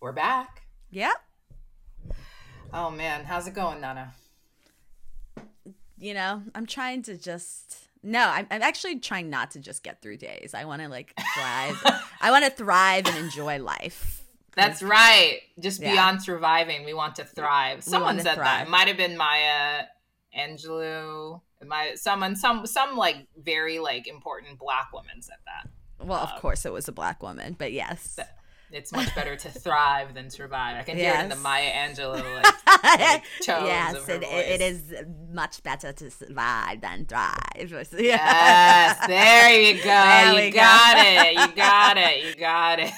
We're back. Yep. Oh man, how's it going, Nana? You know, I'm trying to just no, I'm, I'm actually trying not to just get through days. I want to like thrive. I want to thrive and enjoy life. That's right. Just Yeah. beyond surviving, we want to thrive. Someone said that. thrive. It might have been Maya Angelou. It might someone some some like very like important black woman said that. Well, of Uh, course it was a black woman, but yes. That- It's much better to thrive than survive. I can hear it in the Maya Angelou like, like tones yes, it, it is much better to survive than thrive. Yes, there you go. There you go. got it. You got it. You got it.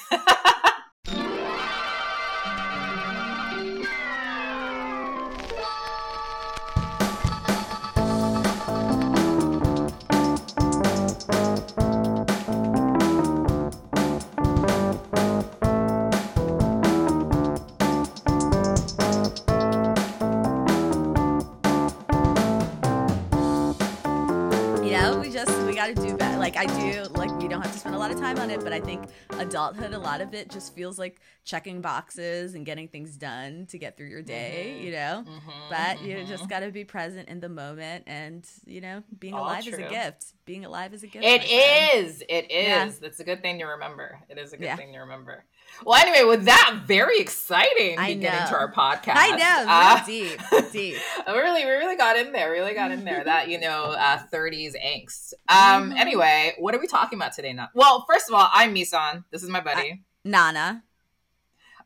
We just we got to do better. Like I do, like we don't have to spend a lot of time on it, but I think adulthood, a lot of it just feels like checking boxes and getting things done to get through your day. Mm-hmm. You know, but you just got to be present in the moment, and you know, being All alive is a gift. Being alive is a gift. It is. Friend. It is. Yeah. That's a good thing to remember. It is a good Yeah. thing to remember. Well, anyway, with that very exciting I beginning to our podcast. I know, uh, real deep, deep. we really, we really got in there. Really got in there. That you know, uh, 30s angst. Um. Mhm. Anyway, what are we talking about today? Now, well, first of all, I'm Misan. This is my buddy. Nana.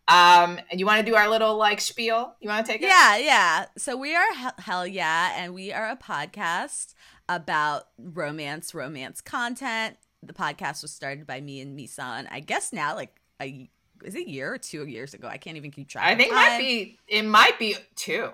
Um. And you want to do our little like spiel? You want to take it? Yeah, yeah. So we are Hell- Hell Yeah, and we are a podcast about romance, romance content. The podcast was started by me and Misan. I guess now, like a is it a year or two years ago? I can't even keep track. I think it might be. It might be two.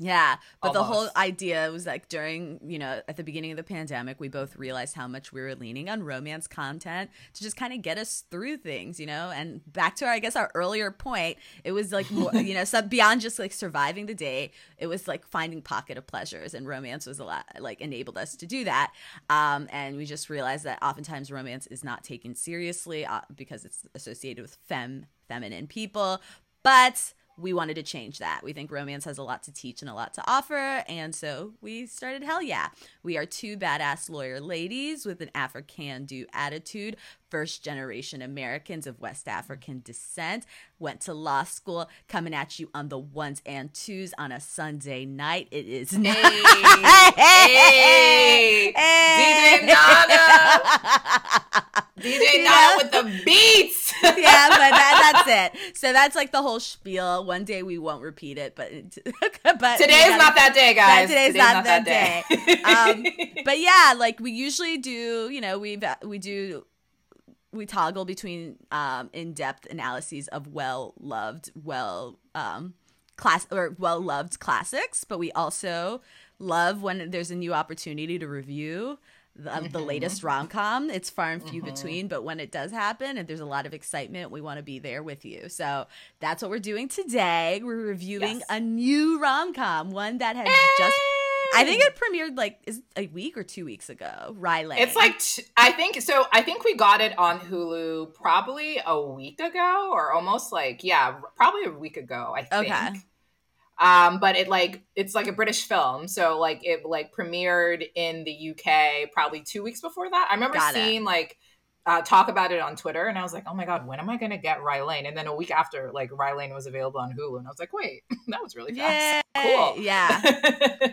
Yeah, but the whole idea was like during, you know, at the beginning of the pandemic, we both realized how much we were leaning on romance content to just kind of get us through things, you know. And back to our, I guess, our earlier point, it was like, more, you know, some beyond just like surviving the day, it was like finding pocket of pleasures, and romance was a lot like enabled us to do that. Um, and we just realized that oftentimes romance is not taken seriously uh, because it's associated with fem, feminine people, but we wanted to change that. We think romance has a lot to teach and a lot to offer. And so we started Hell Yeah. We are two badass lawyer ladies with an African do attitude, first generation Americans of West African descent, went to law school, coming at you on the ones and twos on a Sunday night. It is Hey, hey, DJ Nana. DJ Nana with the beats. yeah, but that, that's it. So that's like the whole spiel. One day we won't repeat it, but but Today's gotta- not that day, guys. today's not that day. Um, but yeah, like we usually do, you know, we we do we toggle between um, in-depth analyses of well-loved, well um, class or well-loved classics, but we also love when there's a new opportunity to review the, the Mm-hmm. latest rom-com. It's far and few between, but when it does happen and there's a lot of excitement, we want to be there with you. So that's what we're doing today. We're reviewing Yes. a new rom-com, one that has just I think it premiered like is a week or two weeks ago. Riley. It's like t- I think so. I think we got it on Hulu probably a week ago, or almost like yeah, probably a week ago. I think. Okay. Um, but it like it's like a British film, so like it like premiered in the UK probably two weeks before that. I remember Got it. seeing like uh, talk about it on Twitter, and I was like, oh my god, when am I gonna get Rye Lane? And then a week after, like Rye Lane was available on Hulu, and I was like, wait, that was really Yay! fast. Cool. Yeah.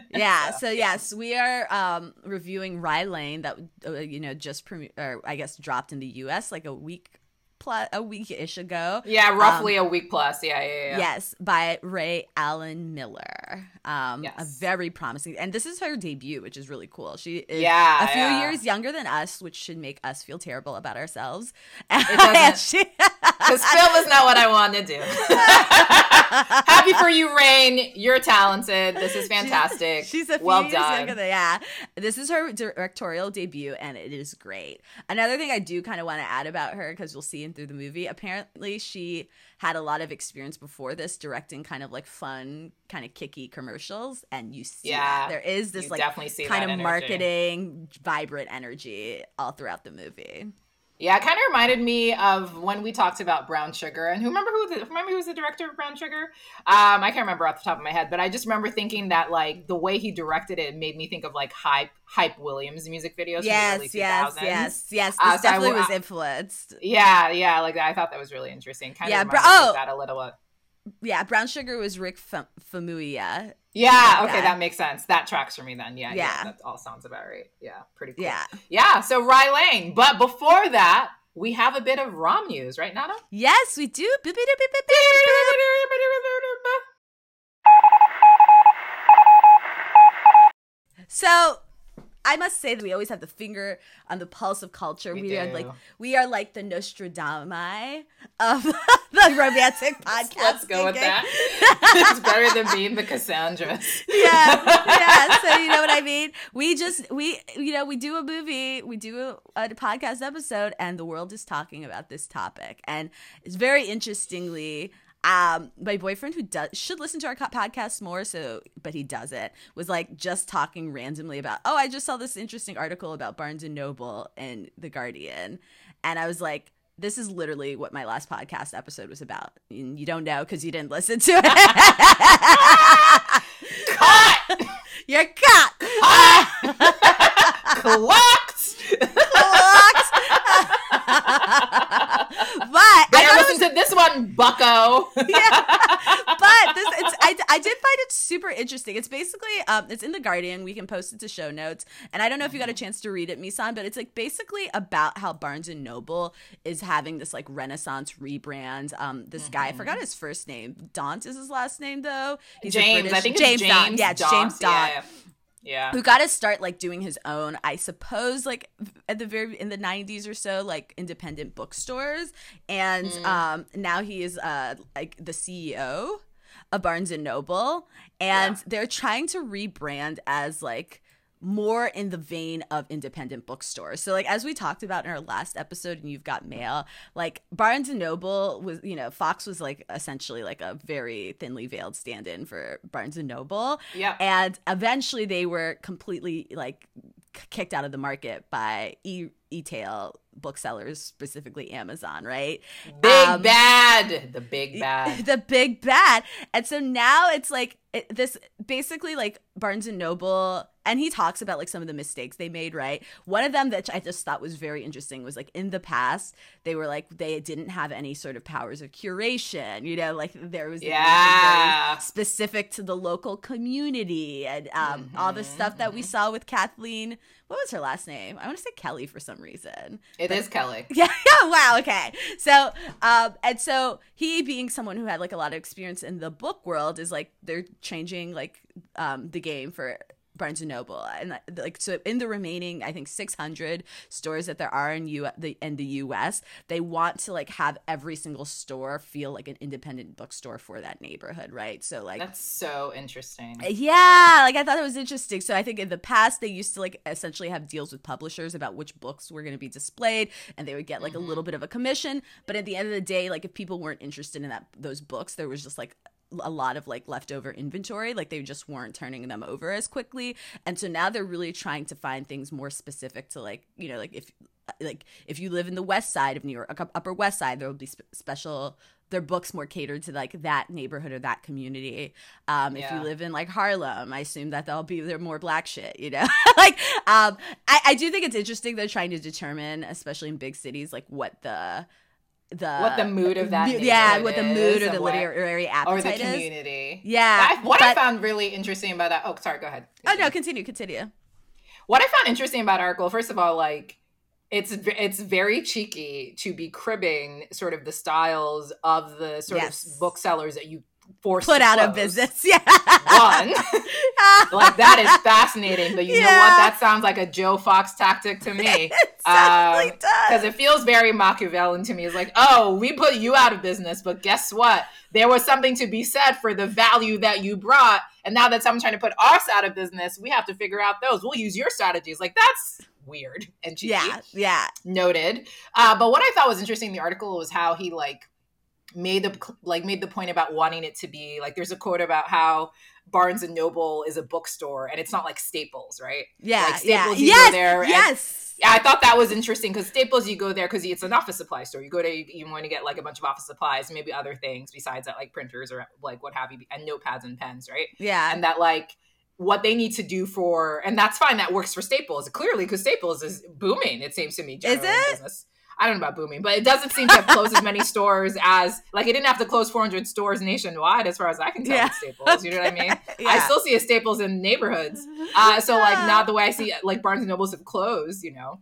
Yeah. So, yes, we are um, reviewing Rye Lane that uh, you know just premi- or I guess dropped in the U.S. like a week plus a week ish ago. Yeah, roughly a week plus. Yeah, yeah, yeah. Yes, by Raine Allen Miller. Um, Yes. a very promising, and this is her debut, which is really cool. She is Yeah, a few yeah. years younger than us, which should make us feel terrible about ourselves. doesn't. Because film is not what I want to do. Happy for you, Raine. You're talented. This is fantastic. She's a few well years done. younger than yeah. This is her directorial debut, and it is great. Another thing I do kind of want to add about her because you'll see in through the movie. Apparently, she had a lot of experience before this directing kind of like fun, kind of kicky commercials, and you see Yeah, that. there is this like kind of energy. marketing, vibrant energy all throughout the movie. Yeah, it kind of reminded me of when we talked about Brown Sugar. And who remember who the remember who was the director of Brown Sugar? Um, I can't remember off the top of my head, but I just remember thinking that like the way he directed it made me think of like hype hype Williams music videos. Yes, from the yes, early 2000s. yes, yes. This Uh, so definitely wa- was influenced. Yeah, yeah, like I thought that was really interesting. Kind Yeah, of bro- oh! that a little bit. Yeah, Brown Sugar was Rick Fam- Famuyiwa. Yeah, Like okay, that. that makes sense. That tracks for me then. Yeah, yeah, Yeah. that all sounds about right. Yeah, pretty cool. Yeah. yeah. So Rye Lane, but before that, we have a bit of ROM news, right, Nana? Yes, we do. So I must say that we always have the finger on the pulse of culture. We We, are like we are like the Nostradamus of the romantic podcast. Let's go with that. it's better than being the Cassandra. yeah, yeah. So you know what I mean. We just we you know we do a movie, we do a, a podcast episode, and the world is talking about this topic, and it's very interestingly. Um, my boyfriend who does should listen to our podcast more, so but he doesn't. Was like just talking randomly about. Oh, I just saw this interesting article about Barnes and Noble and the Guardian, and I was like. This is literally what my last podcast episode was about. And you don't know because you didn't listen to it. Caught! You're caught. Clocked! Clocked. but I Better it listen to this one, bucko. yeah. But this, it's, I, I did find it super interesting. It's basically, um, it's in the Guardian. We can post it to show notes. And I don't know if you got a chance to read it, Misan, but it's like basically about how Barnes and Noble is having this like Renaissance rebrand. Um, this guy, I forgot his first name. Daunt is his last name though. He's James, British- I think it's James, James, Daunt. Yeah, James Daunt Yeah, yeah. Who got to start like doing his own i suppose like at the very in the 90s or so like independent bookstores and Mm. um now he is uh like the ceo of barnes and noble and Yeah. they're trying to rebrand as like more in the vein of independent bookstores. So like as we talked about in our last episode and you've got mail, like Barnes and Noble was, you know, Fox was like essentially like a very thinly veiled stand-in for Barnes and Noble. Yeah. And eventually they were completely like kicked out of the market by e e-tail booksellers, specifically Amazon, right? Big Um, bad. The big bad. the big bad. And so now it's like it, this basically like Barnes and Noble and he talks about like some of the mistakes they made, right? One of them that I just thought was very interesting was like in the past they were like they didn't have any sort of powers of curation, you know, like there was Yeah. very specific to the local community and um, all the stuff that we saw with Kathleen. What was her last name? I want to say Kelly for some reason. It is Kelly. Yeah, yeah, wow, okay. So, um, and so he being someone who had like a lot of experience in the book world is like they're changing like um the game for Barnes and Noble, and like so in the remaining, I think six hundred stores that there are in U the in the U.S., they want to like have every single store feel like an independent bookstore for that neighborhood, right? So like That's so interesting. Uh, yeah, like I thought it was interesting. So I think in the past they used to like essentially have deals with publishers about which books were going to be displayed, and they would get like a little mm-hmm. bit of a commission. But at the end of the day, like if people weren't interested in that those books, there was just like a lot of like leftover inventory like they just weren't turning them over as quickly. And so now they're really trying to find things more specific to like you know like if like if you live in the west side of new york upper west side there will be sp- special their books more catered to like that neighborhood or that community. Um if Yeah. you live in like harlem i assume that there'll be there more black shit you know? Like um I, I do think it's interesting they're trying to determine especially in big cities like what the the What the mood of that yeah what the mood or the what- literary Or appetite the is community. yeah I, what I found really interesting about that. Oh, sorry. Go ahead. oh no continue continue What I found interesting about article, first of all, like it's it's very cheeky to be cribbing sort of the styles of the sort Yes. of booksellers that you forced put out of business yeah One, like that is fascinating, but you know what? That sounds like a Joe Fox tactic to me. it definitely because does it feels very Machiavellian to me. It's like, oh, we put you out of business, but guess what? There was something to be said for the value that you brought, and now that someone's trying to put us out of business, we have to figure out those. We'll use your strategies. Like that's weird and cheeky. yeah yeah Noted. Uh, but what I thought was interesting in the article was how he like made the like made the point about wanting it to be like there's a quote about how Barnes and Noble is a bookstore and it's not like Staples, right? Yeah, like Staples, yeah. you yes, go there. yes. yeah, I thought that was interesting because Staples, you go there because it's an office supply store. You go to you, you want to get like a bunch of office supplies, maybe other things besides that, like printers or like what have you, and notepads and pens, right? Yeah, and that like what they need to do for, and that's fine. That works for Staples clearly because Staples is booming. It seems to me. Is it? Business. I don't know about booming, but it doesn't seem to have closed as many stores as like it didn't have to close 400 stores nationwide, as far as I can tell. Yeah. With Staples, you know what I mean? Yeah. I still see a Staples in neighborhoods, uh, so like not the way I see like Barnes and Nobles have closed, you know.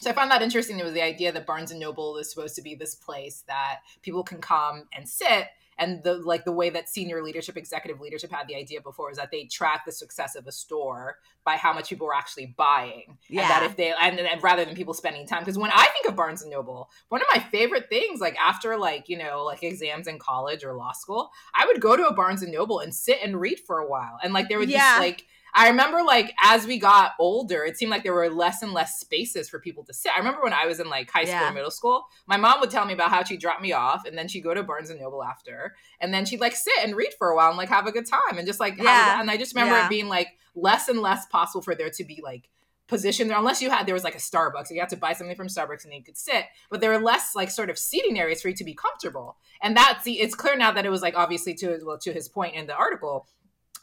So I found that interesting. It was the idea that Barnes and Noble is supposed to be this place that people can come and sit. And the like the way that senior leadership, executive leadership had the idea before is that they track the success of a store by how much people were actually buying. Yeah. And that if they and, and rather than people spending time. Because when I think of Barnes and Noble, one of my favorite things, like after like, you know, like exams in college or law school, I would go to a Barnes and Noble and sit and read for a while. And like there would Yeah. just like I remember like as we got older, it seemed like there were less and less spaces for people to sit. I remember when I was in like high school Yeah. or middle school, my mom would tell me about how she'd drop me off and then she'd go to Barnes and Noble after. And then she'd like sit and read for a while and like have a good time and just like Yeah. a, and I just remember Yeah. it being like less and less possible for there to be like position there unless you had there was like a Starbucks. You had to buy something from Starbucks and you could sit. But there were less like sort of seating areas for you to be comfortable. And that's the it's clear now that it was like obviously to well to his point in the article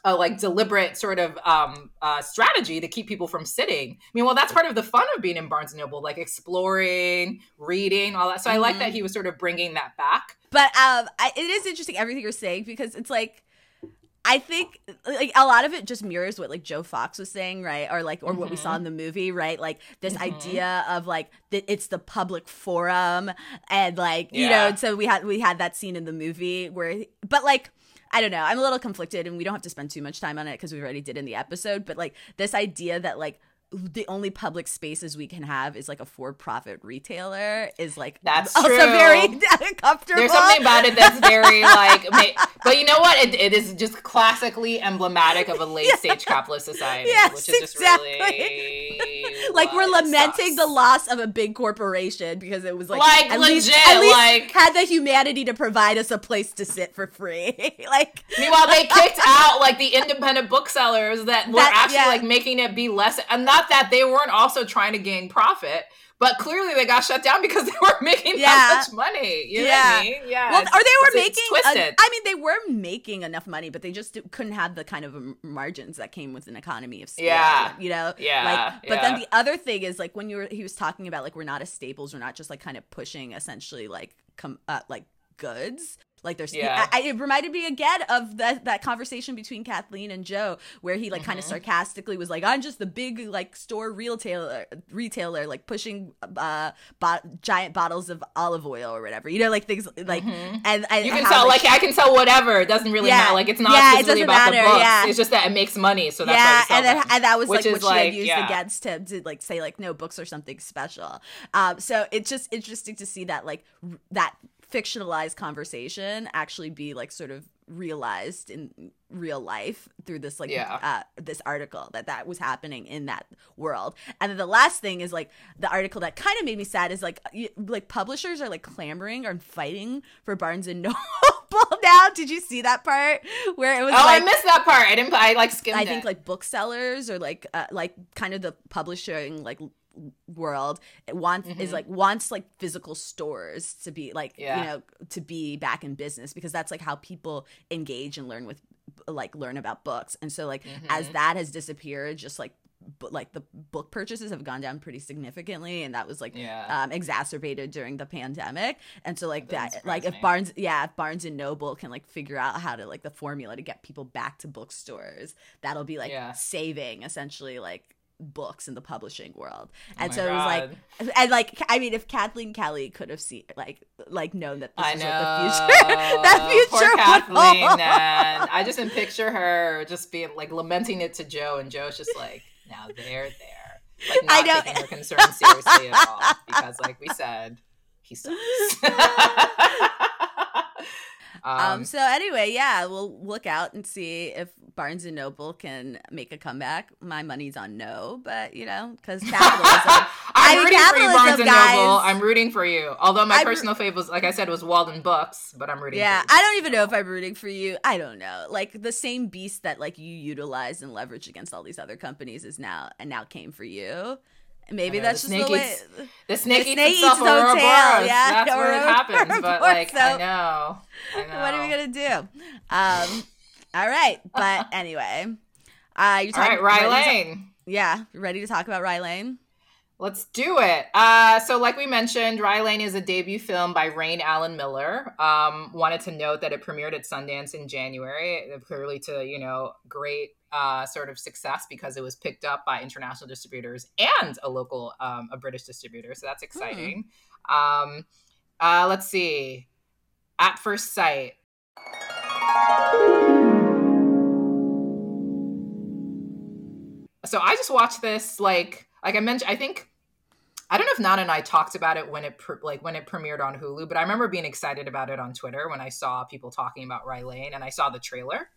a like deliberate sort of um uh strategy to keep people from sitting. I mean, well, that's part of the fun of being in Barnes and Noble, like exploring, reading, all that. So I like that he was sort of bringing that back. But um, I, it is interesting everything you're saying because it's like. I think like a lot of it just mirrors what like Joe Fox was saying, right? Or like or what we saw in the movie, right? Like this Mhm. idea of like that it's the public forum and like you know, and so we had we had that scene in the movie where but like I don't know. I'm a little conflicted and we don't have to spend too much time on it because we already did in the episode, but like this idea that like the only public spaces we can have is like a for-profit retailer is like That's also true. very uncomfortable. There's something about it that's very like, ma- but you know what? It, it is just classically emblematic of a late stage capitalist society, Yes, which is just exactly. really like we're lamenting the loss of a big corporation because it was like, Like, at least, at least like- had the humanity to provide us a place to sit for free. like Meanwhile, they kicked out like the independent booksellers that were That- actually yeah. like making it be less, and not that they weren't also trying to gain profit, but clearly they got shut down because they weren't making Yeah. that much money. You know what Yeah. I mean? Yeah. well, or they were making. twisted. I mean, they were making enough money, but they just couldn't have the kind of margins that came with an economy of scale. Yeah. you know. Yeah, Like, but then the other thing is like when you were he was talking about like we're not a staples, we're not just like kind of pushing essentially like com uh, like goods. Like there's, Yeah. I, I- it reminded me again of that that conversation between Kathleen and Joe, where he like kind of sarcastically was like, "I'm just the big like store retailer, retailer like pushing uh bo- giant bottles of olive oil or whatever, you know, like things like." Mhm. And, and you can how, sell like I can sell whatever. It doesn't really Yeah. matter. Like it's not Yeah, it doesn't about the matter, books. yeah. It's just that it makes money, so that's yeah, why and then, and that was Which like what she had used yeah. against him to like say like no books are something special. Um, so it's just interesting to see that like r- that fictionalized conversation actually be like sort of realized in real life through this like Yeah. uh, this article that that was happening in that world and then the last thing is like the article that kind of made me sad is like you, like publishers are like clamoring or fighting for barnes and noble now did you see that part where it was Oh, like I missed that part. I didn't. I like skimmed I it. think like booksellers or like uh, like kind of the publishing like world it wants is Mhm. like wants like physical stores to be like Yeah. you know to be back in business because that's like how people engage and learn with like learn about books and so like as Mhm. that has disappeared just like but like the book purchases have gone down pretty significantly and that was like Yeah. um exacerbated during the pandemic and so like That that like surprise if barnes yeah if barnes and noble can like figure out how to like the formula to get people back to bookstores that'll be like Yeah. saving essentially like books in the publishing world Oh and my so it was God. like and like i mean if kathleen kelly could have seen like like known that this I is know. the future that future Poor Kathleen. Man. I just can picture her just being like lamenting it to Joe, and Joe's just like, "Now they're there." Like I not know. taking her concern seriously at all because, like we said, he sucks. Um, um, so anyway, yeah, we'll look out and see if Barnes and Noble can make a comeback. My money's on no, but you know, because capitalism. I'm I mean, rooting for you, Barnes and Noble. I'm rooting for you. Although my I'm- personal fave was, like I said, was Walden Books, but I'm rooting. Yeah, for you. I don't even know if I'm rooting for you. I don't know. Like the same beast that like you utilize and leverage against all these other companies is now and now came for you. Maybe that's the just the way. eats- The snake The eats snake eats Ouroboros. tail, yeah, That's what it happens. But like, I so- know. I know. What are we gonna do? Um, all right, but anyway, uh, you're All talking. right, Rye ready to- Lane. yeah, ready to talk about Rye Lane? Let's do it. Uh, so, like we mentioned, Rye Lane is a debut film by Raine Allen Miller. Um, wanted to note that it premiered at Sundance in January, uh, clearly to you know great uh, sort of success because it was picked up by international distributors and a local, um, a British distributor. So that's exciting. Um, uh, let's see. At first sight. So I just watched this like like I mentioned. I think I don't know if Nana and I talked about it when it pre- like when it premiered on Hulu, but I remember being excited about it on Twitter when I saw people talking about Rye Lane and I saw the trailer.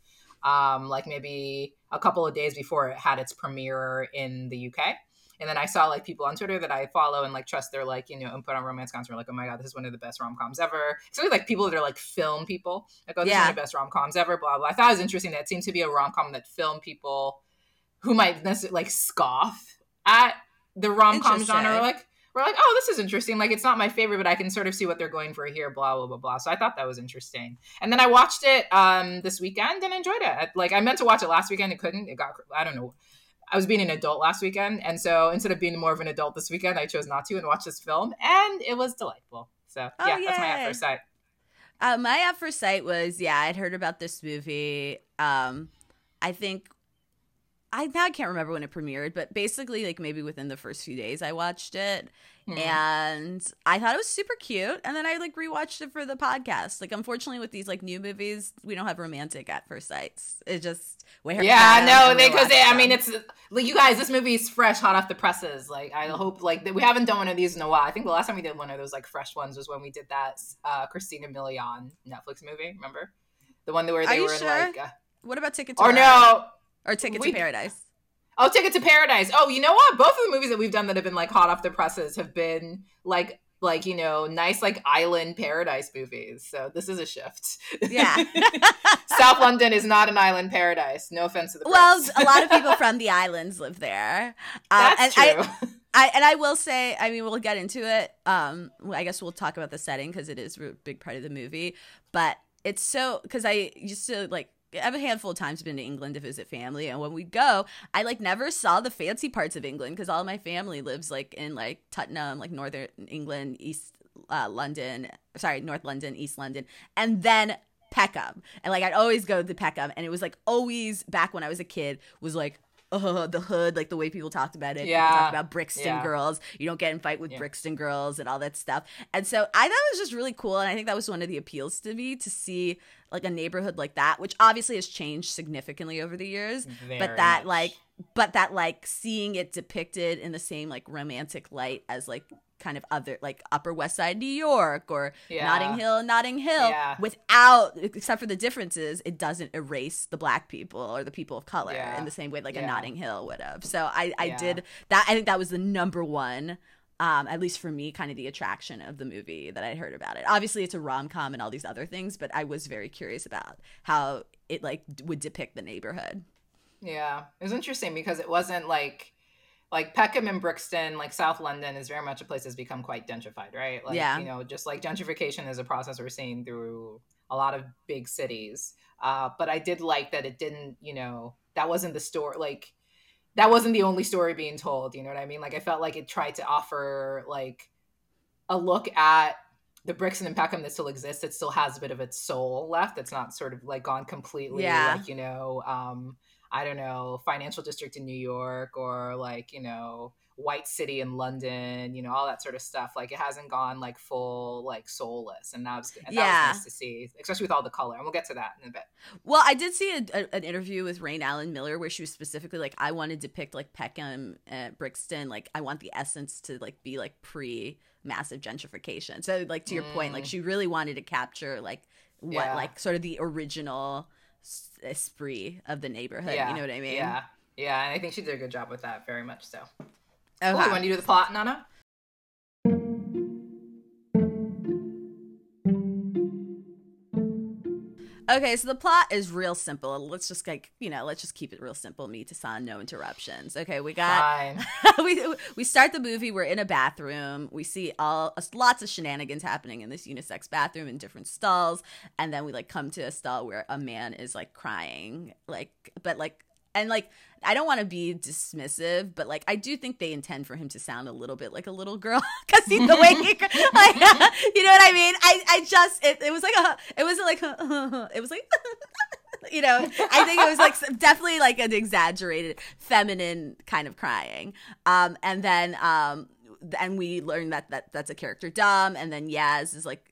Um, like maybe a couple of days before it had its premiere in the UK. And then I saw like people on Twitter that I follow and like trust their like, you know, input on romance coms were like, oh my God, this is one of the best rom coms ever. So like people that are like film people, like, oh, this is Yeah. one of the best rom coms ever, blah, blah. I thought it was interesting that it seems to be a rom com that film people who might necessarily like scoff at the rom com genre like, we're like, oh, this is interesting. Like, it's not my favorite, but I can sort of see what they're going for here, blah, blah, blah, blah. So I thought that was interesting. And then I watched it um, this weekend and enjoyed it. Like, I meant to watch it last weekend. It couldn't. It got, I don't know. I was being an adult last weekend. And so instead of being more of an adult this weekend, I chose not to and watch this film. And it was delightful. So, Oh, yeah, that's my at first sight. Uh, my at first sight was yeah, I'd heard about this movie. Um, I think I now I can't remember when it premiered, but basically like maybe within the first few days I watched it, Hmm. and I thought it was super cute. And then I like rewatched it for the podcast. Like unfortunately with these like new movies, we don't have romantic at first sights. It just we Yeah, no, because I mean, it's like you guys. This movie is fresh, hot off the presses. Like, I hope like that we haven't done one of these in a while. I think the last time we did one of those like fresh ones was when we did that uh, Christina Milian Netflix movie. Remember the one where Are they you were sure? in like, uh, What about Ticket to or Paradise? no, or Ticket we- to Paradise? oh, Ticket to Paradise. Oh, you know what? Both of the movies that we've done that have been like hot off the presses have been like like you know nice like island paradise movies. So this is a shift. Yeah. South London is not an island paradise. No offense to the Well, a lot of people from the islands live there. Uh, That's and true. I, I and I will say, I mean, we'll get into it. Um, I guess we'll talk about the setting because it is a big part of the movie. But it's so because I used to like. I have a handful of times been to England to visit family, and when we go, I like never saw the fancy parts of England because all my family lives like in like Tottenham, like northern England, East uh, London, sorry, North London, East London, and then Peckham. And like I'd always go to Peckham, and it was like always back when I was a kid was like. Oh, the hood, like the way people talked about it. Yeah. People talked about Brixton Yeah. girls. You don't get in fight with Yeah. Brixton girls and all that stuff. And so I thought it was just really cool. And I think that was one of the appeals to me to see like a neighborhood like that, which obviously has changed significantly over the years. Very but that much. like but that like seeing it depicted in the same like romantic light as like kind of other like upper west side new york or Yeah. notting hill notting hill Yeah. without except for the differences it doesn't erase the black people or the people of color Yeah. in the same way like a notting hill would have so i i did that i think that was the number one um, at least for me, kind of the attraction of the movie that I heard about it. Obviously, it's a rom com and all these other things, but I was very curious about how it like would depict the neighborhood. Yeah, it was interesting because it wasn't like like Peckham and Brixton, like South London, is very much a place that's become quite gentrified, right? Like, Yeah. you know, just like gentrification is a process we're seeing through a lot of big cities. Uh, but I did like that it didn't, you know, that wasn't the story. Like, that wasn't the only story being told. You know what I mean? Like, I felt like it tried to offer like a look at the Brixton and Peckham that still exists. It still has a bit of its soul left. It's not sort of like gone completely, Yeah. like you know, um, I don't know, financial district in New York or like you know, white city in London. You know, all that sort of stuff. Like it hasn't gone like full like soulless, and that was and that Yeah. was nice to see, especially with all the color. And we'll get to that in a bit. Well, I did see a, a- an interview with Raine Allen Miller where she was specifically like, I want to depict like Peckham, uh, Brixton. Like, I want the essence to like be like pre massive gentrification. So, like to your point, like Mm. she really wanted to capture like what Yeah. like sort of the original esprit of the neighborhood. yeah, You know what I mean? Yeah, yeah, and I think she did a good job with that, very much so. Okay. Oh, you want to do the plot, Nana? Okay, so the plot is real simple. Let's just like you know, let's just keep it real simple. Me to San, no interruptions. Okay, we got we we start the movie. We're in a bathroom. We see all uh, lots of shenanigans happening in this unisex bathroom in different stalls, and then we like come to a stall where a man is like crying, like but like and like I don't want to be dismissive, but like I do think they intend for him to sound a little bit like a little girl because he's the way he like you know what I mean. I I just it, it was like a it was like it was like. you know, I think it was like definitely like an exaggerated feminine kind of crying. Um, and then um, and we learned that that that's a character Dom, and then Yaz is like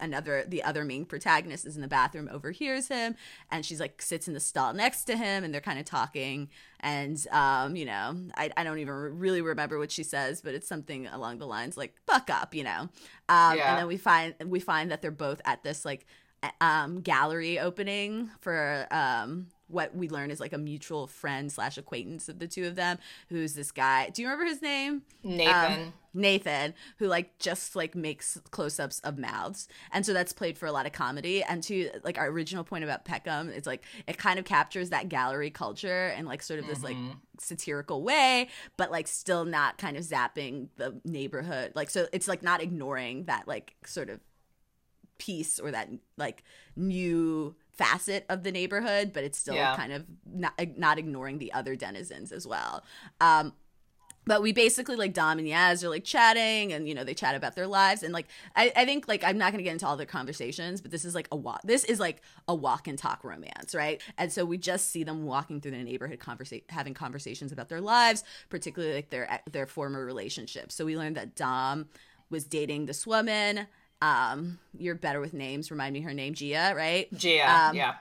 another the other main protagonist is in the bathroom overhears him and she's like sits in the stall next to him and they're kind of talking and um you know I, I don't even really remember what she says but it's something along the lines like buck up you know um yeah. and then we find we find that they're both at this like um gallery opening for um what we learn is like a mutual friend slash acquaintance of the two of them who's this guy. Do you remember his name? Nathan. Um, nathan who like just like makes close-ups of mouths. And so that's played for a lot of comedy. And to like our original point about peckham it's like it kind of captures that gallery culture and like sort of this mm-hmm. like satirical way but like still not kind of zapping the neighborhood. Like so it's like not ignoring that like sort of piece or that like new facet of the neighborhood, but it's still yeah. kind of not, not ignoring the other denizens as well. Um, but we basically like Dom and Yaz are like chatting and you know they chat about their lives and like I, I think like I'm not gonna get into all their conversations but this is like a walk this is like a walk and talk romance right and so we just see them walking through the neighborhood having conversations about their lives particularly like their their former relationships so we learned that Dom was dating this woman um you're better with names remind me her name gia right? Gia um, yeah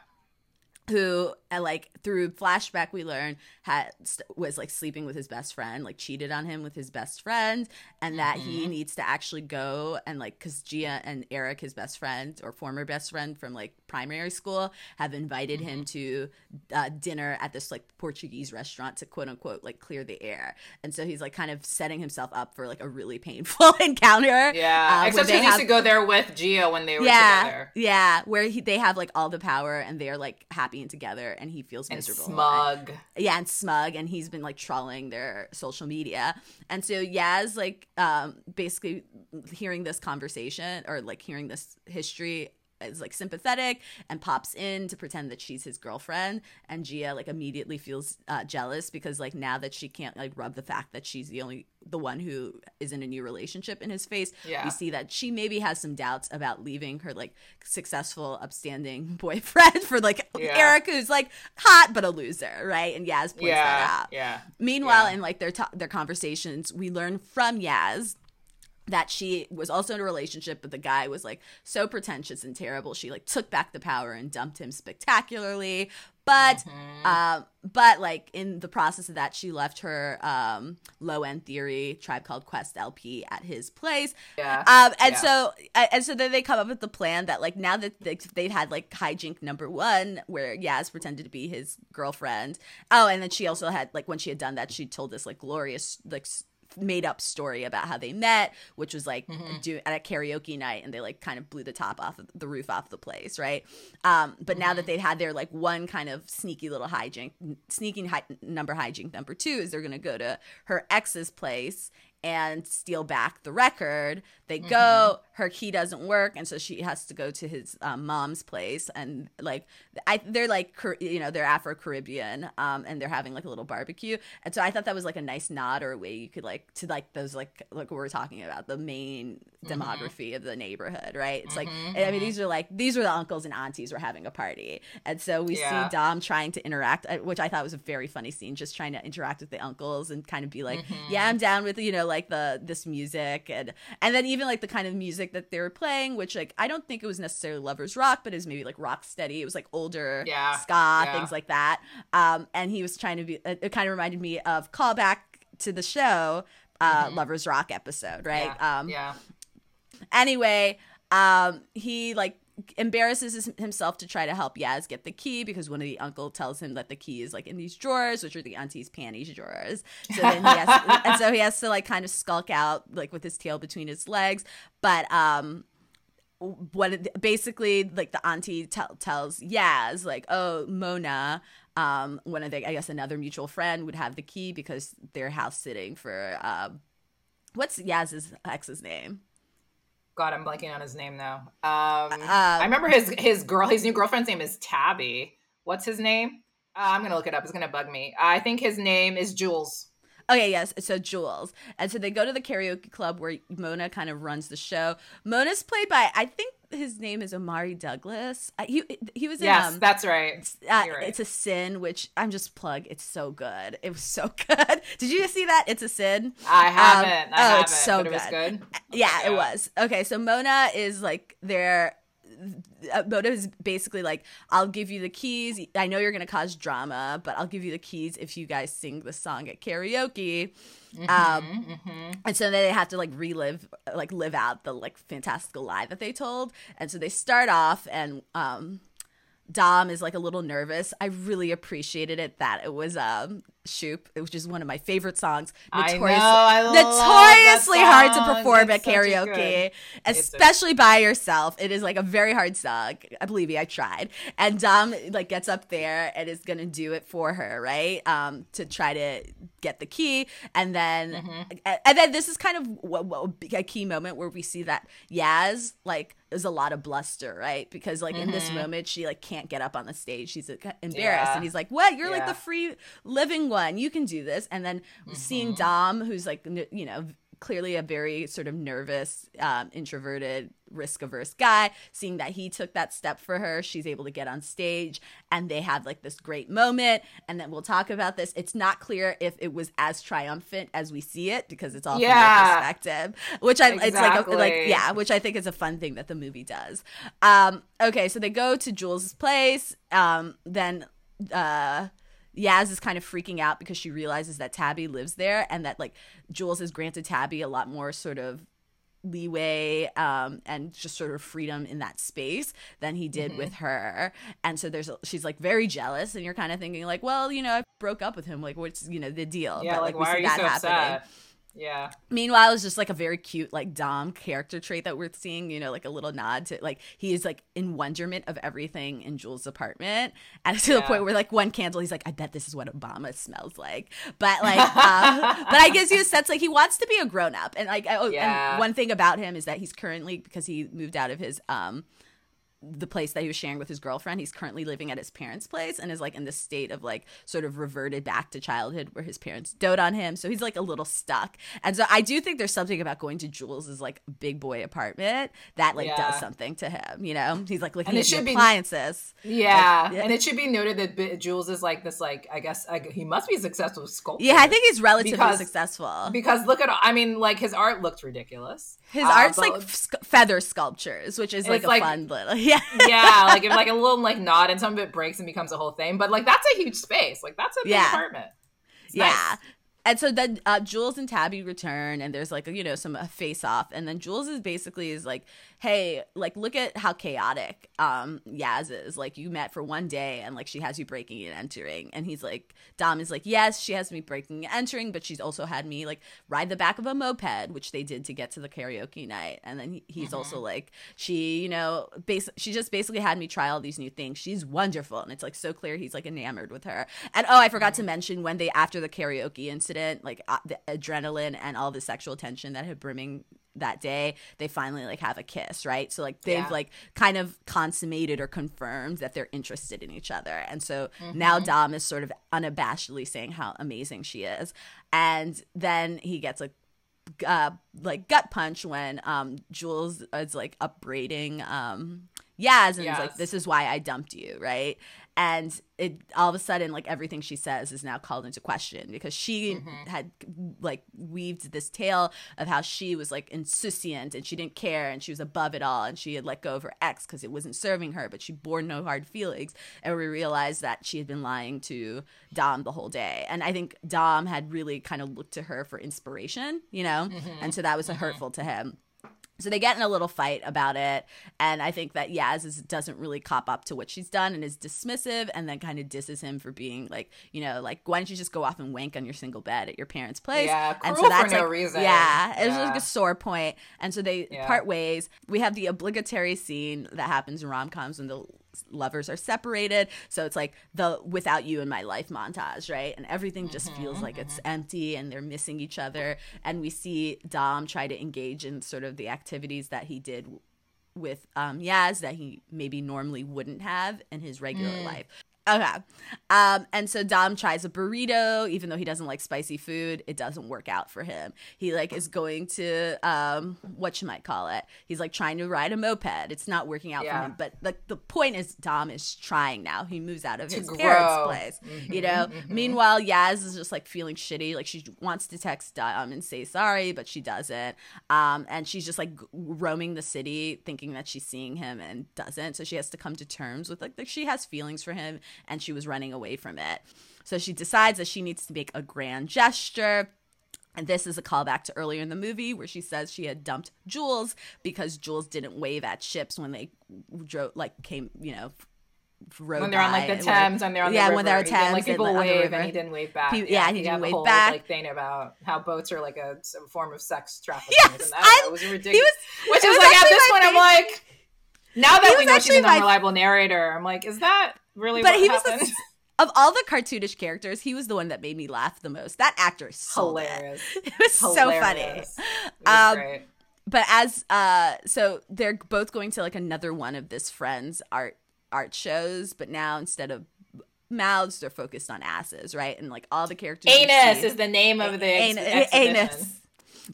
who like through flashback we learn had was like sleeping with his best friend like cheated on him with his best friend and that mm-hmm. he needs to actually go and like because gia and eric his best friend or former best friend from like primary school have invited mm-hmm. him to uh, dinner at this like portuguese restaurant to quote unquote like clear the air and so he's like kind of setting himself up for like a really painful encounter yeah uh, except he used to go there with gia when they were yeah, together yeah where he, they have like all the power and they're like happy and together and he feels and miserable. smug. Yeah and smug and he's been like trolling their social media. And so yaz like um basically hearing this conversation or like hearing this history is like sympathetic and pops in to pretend that she's his girlfriend and gia like immediately feels uh, jealous because like now that she can't like rub the fact that she's the only the one who is in a new relationship in his face yeah. we see that she maybe has some doubts about leaving her like successful upstanding boyfriend for like yeah. eric who's like hot but a loser right and yaz points yeah. that out yeah meanwhile in like their t- their conversations we learn from yaz that she was also in a relationship but the guy was like so pretentious and terrible she like took back the power and dumped him spectacularly but mm-hmm. uh, but like in the process of that she left her um, low end theory tribe called quest lp at his place yeah um, and yeah. so and so then they come up with the plan that like now that they've had like hijink number one where yaz pretended to be his girlfriend oh and then she also had like when she had done that she told this like glorious like made up story about how they met, which was like mm-hmm. do at a karaoke night, and they like kind of blew the top off of the roof off the place, right? Um, but mm-hmm. now that mm-hmm. they've had their like one kind of sneaky little hijink, sneaking hi- number hijink number two is they're gonna go to her ex's place and steal back the record. They mm-hmm. go, her key doesn't work, and so she has to go to his um, mom's place. And like, I they're like you know they're Afro Caribbean, um, and they're having like a little barbecue. And so I thought that was like a nice nod or a way you could like to like those like like what we're talking about the main mm-hmm. demography of the neighborhood, right? It's like mm-hmm. I mean these are like these were the uncles and aunties were having a party, and so we yeah. see Dom trying to interact, uh, which I thought was a very funny scene, just trying to interact with the uncles and kind of be like, mm-hmm. yeah, I'm down with you know like the this music and and then even like the kind of music that they were playing, which like I don't think it was necessarily lovers rock, but it was maybe like rock steady. It was like older yeah, ska yeah. things like that. Um, and he was trying to be. It, it kind of reminded me of callback to the show, uh, mm-hmm. lovers rock episode, right? Yeah. Um, yeah. Anyway, um, he like embarrasses himself to try to help Yaz get the key because one of the uncle tells him that the key is like in these drawers, which are the auntie's panties drawers. So then he has, and so he has to like kind of skulk out like with his tail between his legs. But um, what basically like the auntie tell, tells Yaz like, oh Mona, um, one of the I guess another mutual friend would have the key because they're house sitting for um, what's Yaz's ex's name? God, I'm blanking on his name now. Um, uh, I remember his his girl, his new girlfriend's name is Tabby. What's his name? Uh, I'm gonna look it up. It's gonna bug me. I think his name is Jules. Okay, yes. So Jules, and so they go to the karaoke club where Mona kind of runs the show. Mona's played by I think his name is Omari Douglas. Uh, he he was in, yes, um, that's right. Uh, right. It's a sin, which I'm just plug. It's so good. It was so good. Did you see that? It's a sin. I haven't. Um, I oh, haven't, it's so good. It good. Yeah, yeah, it was. Okay, so Mona is like their Mona is basically like, I'll give you the keys. I know you're going to cause drama, but I'll give you the keys if you guys sing the song at karaoke. Mm-hmm, um, mm-hmm. And so they have to like relive, like live out the like fantastical lie that they told. And so they start off and um, Dom is like a little nervous. I really appreciated it that it was um Shoop, which is one of my favorite songs. Notorious, I know, I notoriously hard to perform it's at karaoke, especially a- by yourself. It is like a very hard song. I believe I tried. And Dom like gets up there and is gonna do it for her, right? Um, to try to get the key, and then mm-hmm. and then this is kind of a key moment where we see that Yaz like there's a lot of bluster, right? Because like mm-hmm. in this mm-hmm. moment, she like can't get up on the stage. She's embarrassed, yeah. and he's like, "What? You're yeah. like the free living one. You can do this." And then mm-hmm. seeing Dom, who's like you know clearly a very sort of nervous, um, introverted, risk averse guy. Seeing that he took that step for her, she's able to get on stage and they have like this great moment. And then we'll talk about this. It's not clear if it was as triumphant as we see it because it's all yeah. from their perspective, which I exactly. it's like a, like yeah, which I think is a fun thing that the movie does. Um, okay, so they go to Jules's place. Um, then uh Yaz is kind of freaking out because she realizes that Tabby lives there and that like Jules has granted Tabby a lot more sort of leeway um, and just sort of freedom in that space than he did mm-hmm. with her. And so there's a, she's like very jealous and you're kind of thinking like, well, you know, I broke up with him. Like what's, you know, the deal? Yeah, but like, like why are you so happening. upset? Yeah. Meanwhile, it's just like a very cute, like Dom character trait that we're seeing, you know, like a little nod to like he is like in wonderment of everything in Jules' apartment. And to yeah. the point where like one candle, he's like, I bet this is what Obama smells like. But like um, but I gives you a sense like he wants to be a grown up. And like oh yeah. and one thing about him is that he's currently because he moved out of his um the place that he was sharing with his girlfriend. He's currently living at his parents' place and is like in this state of like sort of reverted back to childhood where his parents dote on him. So he's like a little stuck. And so I do think there's something about going to Jules's like big boy apartment that like yeah. does something to him. You know, he's like looking and at the appliances. Yeah. Like, yeah. and it should be noted that Jules is like this like I guess like, he must be successful sculptor. Yeah, I think he's relatively because, successful because look at I mean like his art looked ridiculous. His uh, art's like f- feather sculptures, which is like a like, fun little yeah. yeah, like if like a little like nod and some of it breaks and becomes a whole thing. But like that's a huge space. Like that's a big yeah. apartment. It's yeah. Nice. And so then uh, Jules and Tabby return, and there's like you know some face off, and then Jules is basically is like, hey, like look at how chaotic um Yaz is. Like you met for one day and like she has you breaking and entering. And he's like Dom is like, Yes, she has me breaking and entering, but she's also had me like ride the back of a moped, which they did to get to the karaoke night. And then he's mm-hmm. also like, she, you know, base she just basically had me try all these new things. She's wonderful. And it's like so clear he's like enamored with her. And oh, I forgot mm-hmm. to mention when they after the karaoke incident, like uh, the adrenaline and all the sexual tension that had brimming that day they finally like have a kiss right so like they've yeah. like kind of consummated or confirmed that they're interested in each other and so mm-hmm. now dom is sort of unabashedly saying how amazing she is and then he gets a uh, like gut punch when um jules is like upbraiding um Yaz and yes. like this is why I dumped you, right? And it all of a sudden like everything she says is now called into question because she mm-hmm. had like weaved this tale of how she was like insouciant and she didn't care and she was above it all and she had let go of her ex because it wasn't serving her but she bore no hard feelings and we realized that she had been lying to dom the whole day and i think dom had really kind of looked to her for inspiration you know mm-hmm. and so that was mm-hmm. hurtful to him So they get in a little fight about it, and I think that Yaz is, doesn't really cop up to what she's done and is dismissive, and then kind of disses him for being like, you know, like why don't you just go off and wank on your single bed at your parents' place? Yeah, and cruel so that's for no reason. Yeah, it's Yeah. like a sore point, and so they Yeah. part ways. We have the obligatory scene that happens in rom coms when the lovers are separated. So it's like the without you in my life montage, right? And everything just Mm-hmm, feels like it's empty and they're missing each other. And we see Dom try to engage in sort of the activities that he did with um, Yaz that he maybe normally wouldn't have in his regular Mm. life. Okay. Um, and so Dom tries a burrito, even though he doesn't like spicy food. It doesn't work out for him. He like is going to um, what you might call it. He's like trying to ride a moped. It's not working out for him. But the the point is, Dom is trying now. He moves out of his grow. parents' place. Mm-hmm, You know. Meanwhile, Yaz is just like feeling shitty. Like she wants to text Dom and say sorry, but she doesn't. Um, and she's just like roaming the city, thinking that she's seeing him and doesn't. So she has to come to terms with like, like she has feelings for him, and she was running away from it. So she decides that she needs to make a grand gesture. And this is a callback to earlier in the movie where she says she had dumped Jules because Jules didn't wave at ships when they drove, like came, you know, rode when they're on like the Thames and they're on yeah, the river. when they're he didn't, Thames like and people on the wave and he didn't wave back. He- yeah, he had didn't wave whole, back. Like thing about how boats are like a some form of sex trafficking. Yes, and that, I- was ridiculous. he was- Which is like at this my point, I'm like, now that we know she's an my- unreliable narrator, I'm like, is that really But he was the, of all the cartoonish characters, he was the one that made me laugh the most. That actor it. hilarious. It was so funny. It was Um, but as uh so they're both going to like another one of this friend's art art shows but now instead of mouths they're focused on asses right and like all the characters Anus is the name of the ex- An- exhibition. anus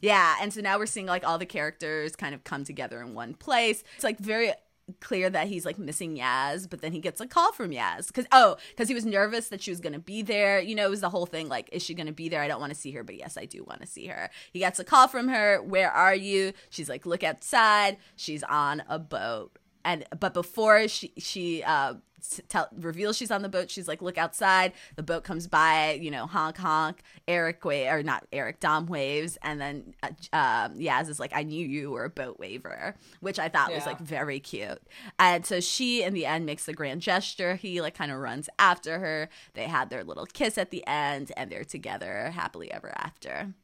yeah and so now we're seeing like all the characters kind of come together in one place it's like very clear that he's like missing Yaz, but then he gets a call from Yaz because oh, because he was nervous that she was gonna be there. You know, it was the whole thing like, is she gonna be there? I don't want to see her, but yes, I do want to see her. He gets a call from her. Where are you? She's like, look outside. She's on a boat, and but before she she uh tell reveals she's on the boat, she's like, look outside. The boat comes by, you know, honk honk. Eric wave or not Eric Dom waves, and then uh, um, Yaz is like, I knew you were a boat waver, which I thought was like very cute. And so she, in the end, makes the grand gesture. He like kind of runs after her. They had their little kiss at the end, and they're together happily ever after.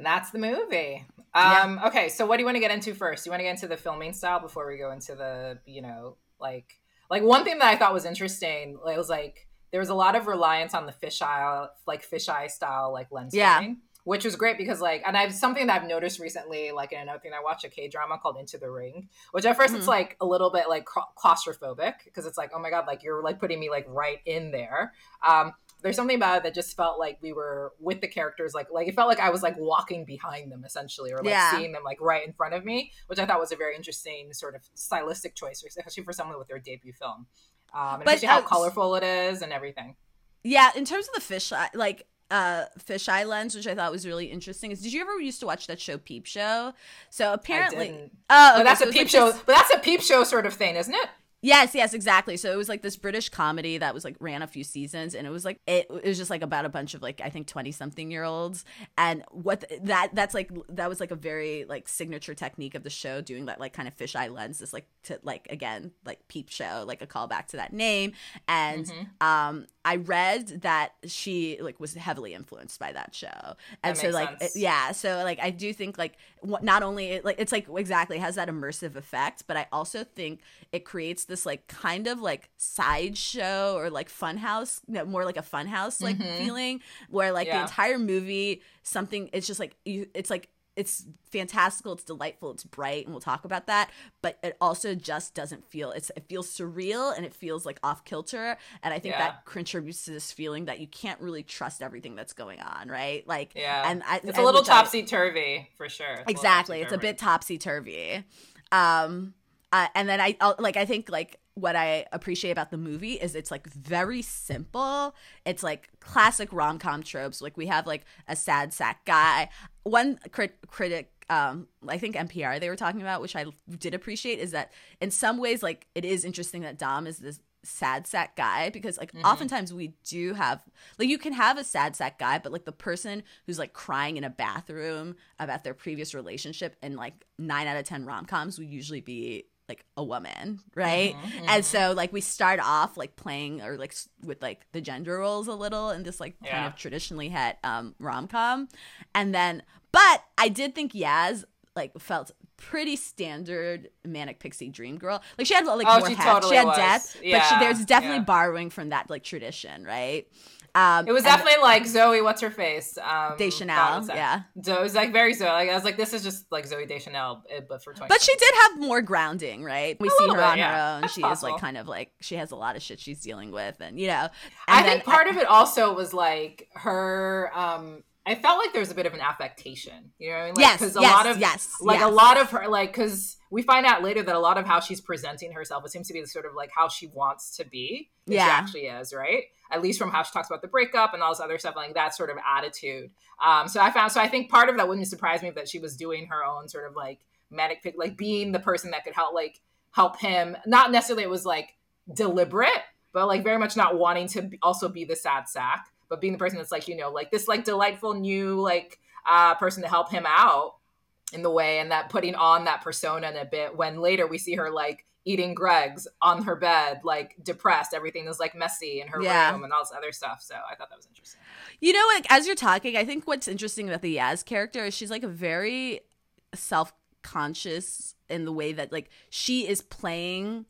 And that's the movie. Yeah. Um, Okay, so what do you want to get into first? You want to get into the filming style before we go into the, you know, like, like one thing that I thought was interesting. It was like there was a lot of reliance on the fisheye, like fisheye style, like lens Yeah. framing, which was great because like, and I've something that I've noticed recently, like in another thing, I watched a K drama called Into the Ring, which at 1st it's Mhm. like a little bit like claustrophobic because it's like, oh my god, like you're like putting me like right in there. Um, there's something about it that just felt like we were with the characters like like it felt like i was like walking behind them essentially or like Yeah. seeing them like right in front of me which i thought was a very interesting sort of stylistic choice especially for someone with their debut film um and But, especially how uh, colorful it is and everything Yeah, in terms of the fish eye, like uh fisheye lens, which I thought was really interesting, is did you ever used to watch that show Peep Show? So apparently, oh, okay, that's so a peep like show this- but that's a peep show sort of thing isn't it Yes, yes, exactly. So it was like this British comedy that was like ran a few seasons, and it was like it, it was just like about a bunch of like I think twenty something year olds, and what th- that that's like that was like a very like signature technique of the show, doing that like kind of fisheye lens, this like to like again like peep show, like a callback to that name, and Mhm. um I read that she like was heavily influenced by that show, and That so like it- yeah, so like I do think like what not only it, like it's like exactly has that immersive effect, but I also think it creates this like kind of like sideshow or like funhouse, no, more like a funhouse like Mhm. feeling where like the entire movie something it's just like you it's like it's fantastical, it's delightful, it's bright, and we'll talk about that. But it also just doesn't feel it's it feels surreal and it feels like off kilter. And I think Yeah. that contributes to this feeling that you can't really trust everything that's going on, right? Like yeah and I, it's and a little topsy turvy for sure It's exactly it's a bit topsy turvy um uh, and then i I'll, like i think like what i appreciate about the movie is it's like very simple. It's like classic rom-com tropes. Like we have like a sad sack guy. One crit- critic um i think npr they were talking about which i did appreciate is that in some ways like it is interesting that dom is this sad sack guy because like mm-hmm. oftentimes we do have like you can have a sad sack guy but like the person who's like crying in a bathroom about their previous relationship and like 9 out of 10 rom-coms would usually be like a woman, right? Mm-hmm, mm-hmm. And so like we start off like playing or like with like the gender roles a little in this like yeah. kind of traditionally het um rom com, and then but I did think Yaz like felt pretty standard manic pixie dream girl. Like she had like oh, more she, totally she had was. depth, yeah. but she, there's definitely yeah. borrowing from that like tradition, right? Um, it was definitely like Zooey, what's her face? Um, Deschanel, yeah. So it was like very Zooey. Like, I was like, this is just like Zooey Deschanel, eh, but for 20. But she did have more grounding, right? We a see her bit, on yeah. her own. That's she possible. is like kind of like she has a lot of shit she's dealing with, and you know. And I then, think part I, of it also was like her um I felt like there was a bit of an affectation. You know what I mean? Like, yes. Because a yes, lot of yes, like yes. a lot of her like because we find out later that a lot of how she's presenting herself it seems to be sort of like how she wants to be. Yeah. She actually is right. At least from how she talks about the breakup and all this other stuff, like that sort of attitude. Um, so I found so I think part of that wouldn't surprise me that she was doing her own sort of like manic pick, like being the person that could help like help him. Not necessarily it was like deliberate, but like very much not wanting to also be the sad sack but being the person that's like you know like this like delightful new like uh person to help him out in the way and that putting on that persona in a bit when later we see her like eating Greggs on her bed, like depressed. Everything is like messy in her yeah. room and all this other stuff. So I thought that was interesting. You know, like as you're talking, I think what's interesting about the Yaz character is she's like a very self conscious in the way that like she is playing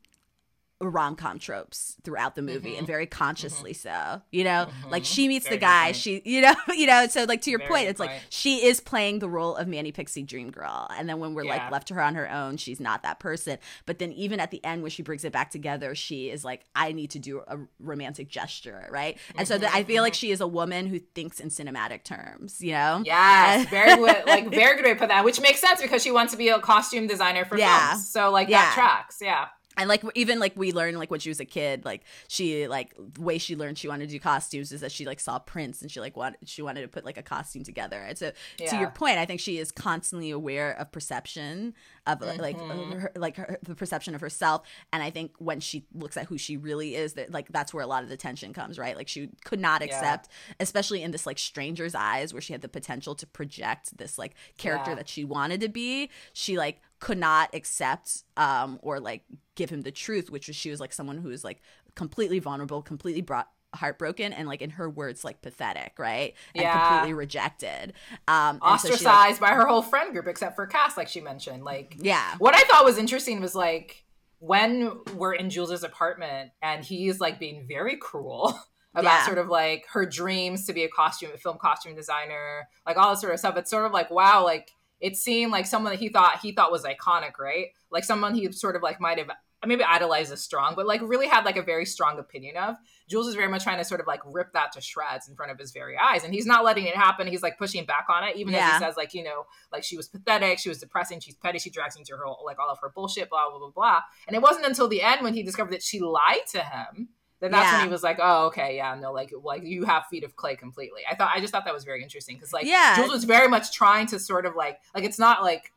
rom com tropes throughout the movie mm-hmm. and very consciously mm-hmm. so. You know, mm-hmm. like she meets very the guy, she you know, you know, so like to your very point, it's point. like she is playing the role of Manic Pixie Dream Girl. And then when we're yeah. like left to her on her own, she's not that person. But then even at the end when she brings it back together, she is like, I need to do a romantic gesture, right? And so that I feel like mm-hmm. she is a woman who thinks in cinematic terms, you know? Yes, very good like very good way to put that, which makes sense because she wants to be a costume designer for yeah. films. So like yeah. that tracks, yeah and like even like we learned like when she was a kid like she like the way she learned she wanted to do costumes is that she like saw prints and she like wanted she wanted to put like a costume together and so yeah. to your point i think she is constantly aware of perception of mm-hmm. like her, like her, the perception of herself and i think when she looks at who she really is that like that's where a lot of the tension comes right like she could not accept yeah. especially in this like stranger's eyes where she had the potential to project this like character yeah. that she wanted to be she like could not accept um or like give him the truth which was she was like someone who was like completely vulnerable completely brought heartbroken and like in her words like pathetic right? And yeah. completely rejected. Um ostracized so like, by her whole friend group except for cass like she mentioned. Like yeah. what i thought was interesting was like when we're in jules's apartment and he's like being very cruel about yeah. sort of like her dreams to be a costume film costume designer like all this sort of stuff. It's sort of like wow like it seemed like someone that he thought he thought was iconic, right? Like someone he sort of like might have maybe idolized as strong, but like really had like a very strong opinion of. Jules is very much trying to sort of like rip that to shreds in front of his very eyes. And he's not letting it happen. He's like pushing back on it, even yeah. as he says, like, you know, like she was pathetic, she was depressing, she's petty, she drags into her like all of her bullshit, blah, blah, blah, blah. And it wasn't until the end when he discovered that she lied to him then that's yeah. when he was like, "Oh, okay, yeah, no, like, like you have feet of clay completely." I thought, I just thought that was very interesting because, like, yeah. Jules was very much trying to sort of like, like it's not like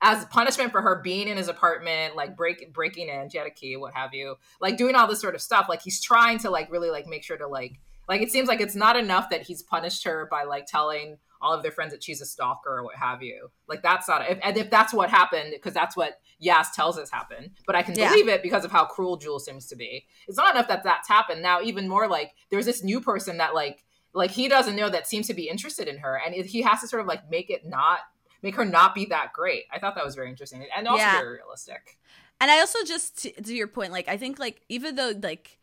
as punishment for her being in his apartment, like break breaking in, she had a key, what have you, like doing all this sort of stuff. Like he's trying to like really like make sure to like, like it seems like it's not enough that he's punished her by like telling all of their friends that she's a stalker or what have you. Like that's not, if, and if that's what happened, because that's what Yaz tells us happened, but I can yeah. believe it because of how cruel Jules seems to be. It's not enough that that's happened. Now, even more like there's this new person that like, like he doesn't know that seems to be interested in her, and it, he has to sort of like make it not make her not be that great. I thought that was very interesting and also yeah. very realistic. And I also just to, to your point, like I think like even though like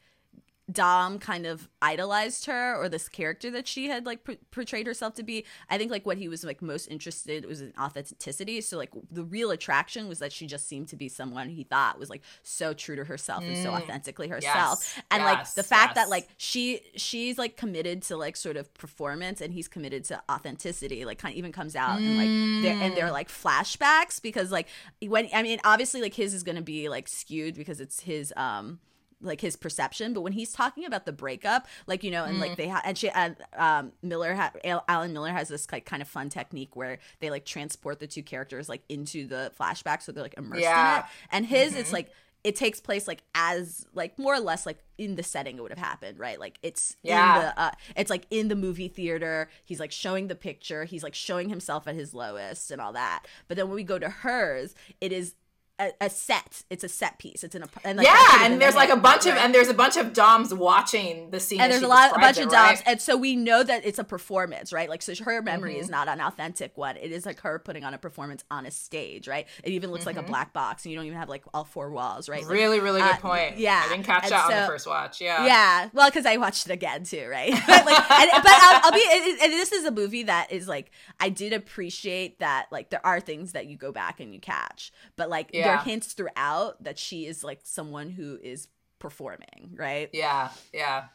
Dom kind of idolized her or this character that she had like pr- portrayed herself to be. I think like what he was like most interested was in authenticity. So like the real attraction was that she just seemed to be someone he thought was like so true to herself mm. and so mm. authentically herself. Yes. And yes. like the fact yes. that like she she's like committed to like sort of performance and he's committed to authenticity. Like kind of even comes out mm. and like they're, and they're like flashbacks because like when I mean obviously like his is gonna be like skewed because it's his um like his perception but when he's talking about the breakup like you know and mm. like they ha- and she and um miller ha- allen miller has this like kind of fun technique where they like transport the two characters like into the flashback so they're like immersed yeah. in it and his mm-hmm. it's like it takes place like as like more or less like in the setting it would have happened right like it's Yeah. in the uh, it's like in the movie theater he's like showing the picture he's like showing himself at his lowest and all that but then when we go to hers it is a, a set it's a set piece it's in a and like, yeah, and there's like a bunch of and there's a bunch of doms watching the scene. and there's a lot, a bunch of it, right? doms, and so we know that it's a performance, right? Like, so her memory Mm-hmm. is not an authentic one; it is like her putting on a performance on a stage, right? It even looks like a black box, and you don't even have like all four walls, right? Like, Mm-hmm. Really, really good uh, point. yeah, I didn't catch and that on the first watch. Yeah, yeah, well, because I watched it again too, right? but like, and, but I'll, I'll be. And, and this is a movie that is like, I did appreciate that. Like, there are things that you go back and you catch, but like, there are hints throughout that she is like someone who is performing, right? yeah, yeah.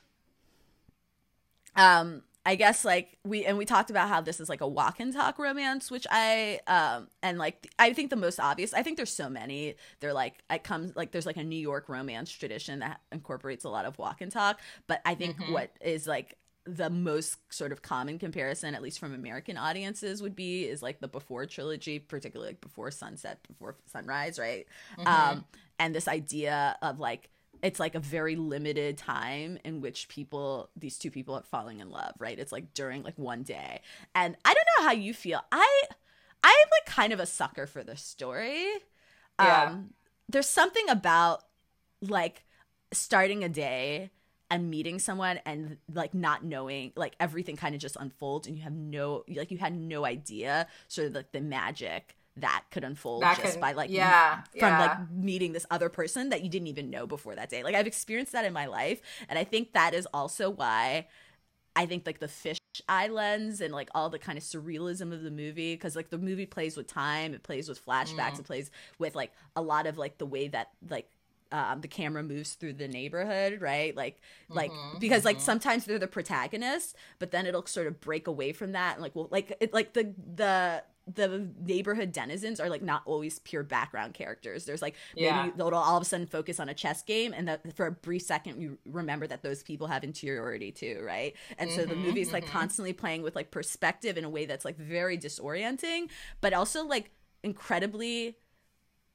um i guess like we and we talked about how this is like a walk and talk romance which i um and like i think the most obvious i think there's so many they're like it comes like there's like a new york romance tradition that incorporates a lot of walk and talk but i think what is like the most sort of common comparison at least from american audiences would be is like the before trilogy particularly like before sunset before sunrise right? Um and this idea of like it's like a very limited time in which people these two people are falling in love right? It's like during like one day. And i don't know how you feel. I i'm like kind of a sucker for the story. Yeah. um there's something about like starting a day and meeting someone and like not knowing like everything kind of just unfolds and you have no like you had no idea sort of like the magic that could unfold That just can- by like yeah, from yeah. like meeting this other person that you didn't even know before that day like i've experienced that in my life and i think that is also why I think like the fish eye lens and like all the kind of surrealism of the movie because like the movie plays with time, it plays with flashbacks, Mm. it plays with like a lot of like the way that like um, the camera moves through the neighborhood, right? Like, like Mm-hmm, because like sometimes they're the protagonist, but then it'll sort of break away from that, and like well, like it like the the the neighborhood denizens are like not always pure background characters. There's like maybe Yeah. they'll all of a sudden focus on a chess game, and that for a brief second you remember that those people have interiority too, right? And so the Mm-hmm, movie's like constantly playing with like perspective in a way that's like very disorienting, but also like incredibly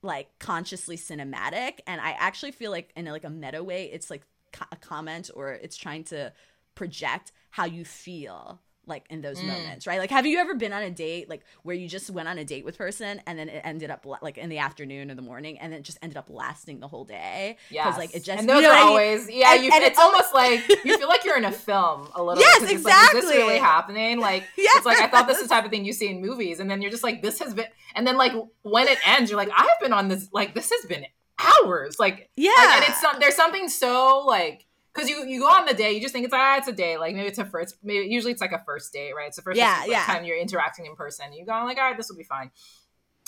like consciously cinematic. And I actually feel like in like a meta way, it's like a comment or it's trying to project how you feel like in Mm. those moments, right? Like, have you ever been on a date like where you just went on a date with person and then it ended up like in the afternoon or the morning and then it just ended up lasting the whole day? Yeah, like it just and those you know are I mean? always yeah. And- you, and it's it almost like you feel like you're in a film a little. Yes, it's like, is this really happening? Like it's like I thought this is the type of thing you see in movies, and then you're just like, this has been, and then like when it ends, you're like, I've been on this like this has been hours. Like yeah, like, and it's some, there's something so like because you you go on the day, you just think it's ah, it's a day. Like maybe it's a first, maybe usually it's like a first date, right? It's the first Yeah, yeah. time you're interacting in person. You go on like, all right, this will be fine.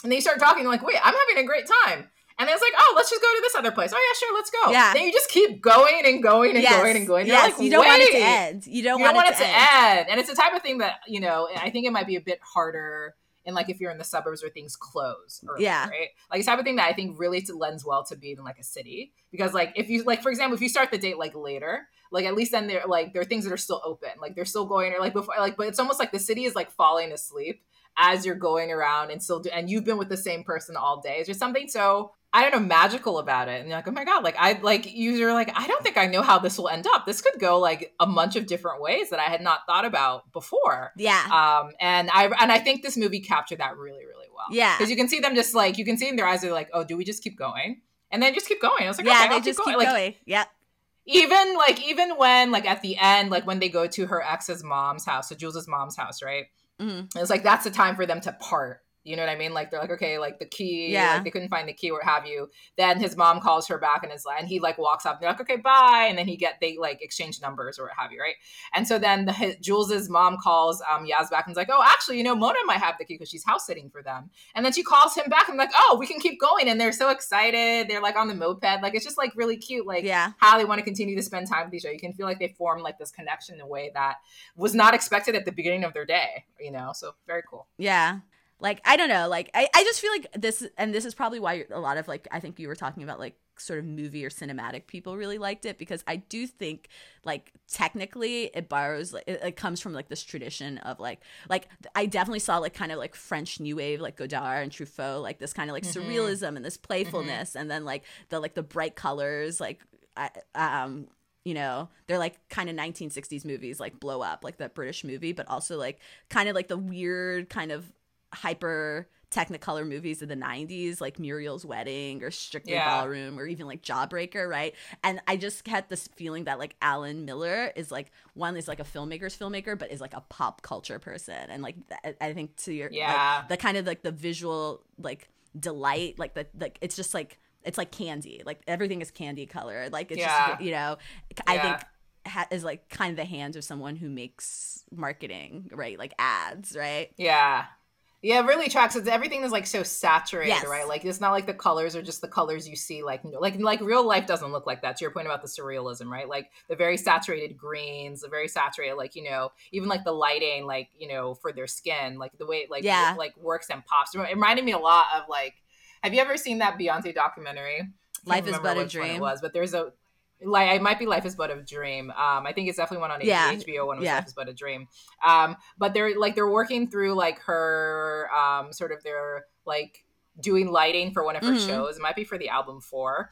And then you start talking, like, wait, I'm having a great time. And then it's like, oh, let's just go to this other place. Oh yeah, sure, let's go. Yeah. Then you just keep going and going and yes, going and going. You're yes, like, you don't want it to wait. end. You don't, You don't want it it to end. And it's the type of thing that, you know, I think it might be a bit harder in like if you're in the suburbs where things close early, Yeah. right? Like it's the type of thing that I think really lends well to being in like a city. Because like if you like for example, if you start the date like later, like at least then there like there are things that are still open. Like they're still going or like before like but it's almost like the city is like falling asleep as you're going around and still do and you've been with the same person all day. It's just something so I don't know, magical about it. And you're like, oh my God, like I like you're like, I don't think I know how this will end up. This could go like a bunch of different ways that I had not thought about before. Yeah, Um, and I and I think this movie captured that really, really well. Yeah. Because you can see them just like you can see in their eyes, they're like, Oh, do we just keep going? And then just keep going. I was like, yeah, okay, they I'll just keep keep going. going. Like Yep. even like even when like at the end, like when they go to her ex's mom's house, so Jules's mom's house, right? Mhm. It's like that's the time for them to part. You know what I mean? Like they're like, okay, like the key, Yeah. like they couldn't find the key, what have you. Then his mom calls her back and is like, and he like walks up. And they're like, okay, bye. And then he get they like exchange numbers or what have you, right? And so then the his, Jules's mom calls um Yaz back and is like, oh, actually, you know, Mona might have the key because she's house sitting for them. And then she calls him back and like, oh, we can keep going. And they're so excited. They're like on the moped, like it's just like really cute, like Yeah. how they want to continue to spend time with each other. You can feel like they form like this connection in a way that was not expected at the beginning of their day. You know, so very cool. Yeah. Like I don't know, like I, I just feel like this and this is probably why a lot of like I think you were talking about like sort of movie or cinematic people really liked it because I do think like technically it borrows like it, it, comes from like this tradition of like like I definitely saw like kind of like French new wave like Godard and Truffaut like this kind of like mm-hmm. surrealism and this playfulness mm-hmm. and then like the like the bright colors like I, um you know they're like kind of 1960s movies like blow up like that british movie but also like kind of like the weird kind of hyper technicolor movies of the 90s like muriel's wedding or strictly yeah. ballroom or even like jawbreaker right and i just had this feeling that like allen miller is like one is like a filmmaker's filmmaker but is like a pop culture person and like i think to your yeah like, the kind of like the visual like delight like the like it's just like it's like candy. Like everything is candy color. Like it's yeah. just you know, I yeah. think ha- is like kind of the hands of someone who makes marketing, right? Like ads, right? Yeah. Yeah, it really tracks. It's, everything is like so saturated, yes. right? Like it's not like the colors are just the colors you see. Like like like real life doesn't look like that. To your point about the surrealism, right? Like the very saturated greens, the very saturated, like you know, even like the lighting, like you know, for their skin, like the way it, like yeah. it, like works and pops. It reminded me a lot of like have you ever seen that Beyonce documentary? Life is but a dream. It was, but there's a like it might be Life is but a dream. Um, I think it's definitely one on yeah. HBO. One was yeah. Life is but a dream. Um, but they're like they're working through like her um sort of their like doing lighting for one of her mm-hmm. shows. It might be for the album four.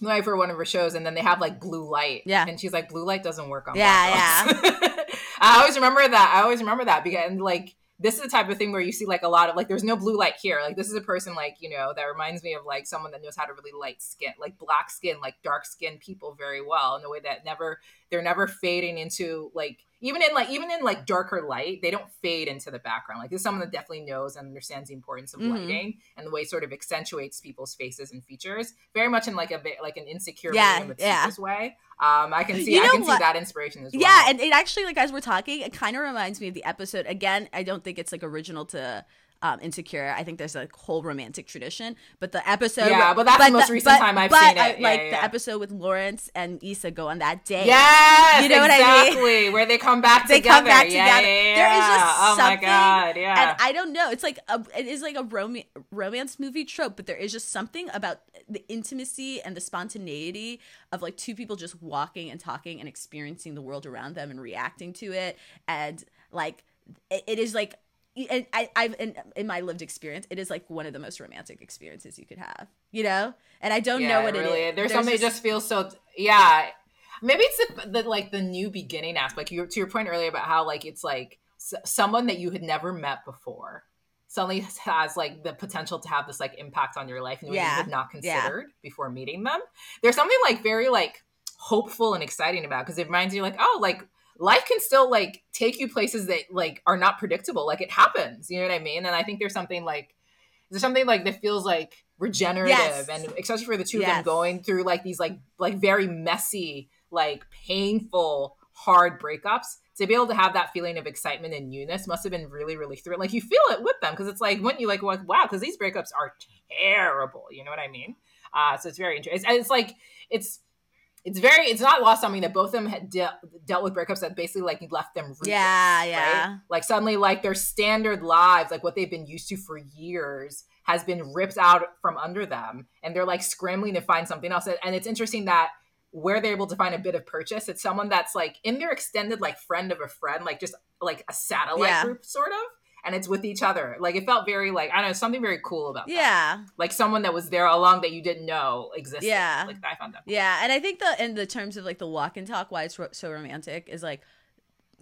Like for one of her shows, and then they have like blue light. Yeah, and she's like, "Blue light doesn't work on." Yeah, yeah. I always remember that. I always remember that because and, like this is the type of thing where you see like a lot of like there's no blue light here. Like this is a person like you know that reminds me of like someone that knows how to really light skin like black skin like dark skin people very well in a way that never they're never fading into like even in like even in like darker light they don't fade into the background like this is someone that definitely knows and understands the importance of mm-hmm. lighting and the way sort of accentuates people's faces and features very much in like a like an insecure yeah, yeah. way um, I can see, you I can what? see that inspiration as well. Yeah, and it actually, like as we're talking, it kind of reminds me of the episode. Again, I don't think it's like original to um, Insecure. I think there's a whole romantic tradition, but the episode, yeah, but that's but the most the, recent but, time I've but seen it. I, yeah, like yeah, yeah. the episode with Lawrence and Issa go on that day. Yes, you know exactly, what I mean? Where they come back they together. come back together. There is just oh something. my god, yeah. And I don't know. It's like a, it is like a rom- romance movie trope, but there is just something about the intimacy and the spontaneity of like two people just walking and talking and experiencing the world around them and reacting to it, and like it is like and I, I've in, in, my lived experience, it is like one of the most romantic experiences you could have, you know. And I don't yeah, know what really, it is. There's, There's something just, just feels so. Yeah, maybe it's the, the, like the new beginning aspect. You to your point earlier about how like it's like s- someone that you had never met before suddenly has like the potential to have this like impact on your life and yeah. you had not considered yeah. before meeting them. There's something like very like hopeful and exciting about because it reminds you like oh like life can still like take you places that like are not predictable. Like it happens, you know what I mean? And I think there's something like there's something like that feels like regenerative yes. and especially for the two yes. of them going through like these like like very messy, like painful, hard breakups to be able to have that feeling of excitement and newness must have been really, really thrilling. Like you feel it with them because it's like when you like, wow, because these breakups are terrible. You know what I mean? Uh, so it's very interesting. It's, it's like it's it's very it's not lost on me that both of them had de- dealt with breakups that basically like left them yeah yeah right? like suddenly like their standard lives like what they've been used to for years has been ripped out from under them and they're like scrambling to find something else and it's interesting that where they're able to find a bit of purchase it's someone that's like in their extended like friend of a friend like just like a satellite yeah. group sort of and it's with each other. Like it felt very like I don't know something very cool about that. Yeah, like someone that was there along that you didn't know existed. Yeah, like I found that. Cool. Yeah, and I think the in the terms of like the walk and talk why it's so romantic is like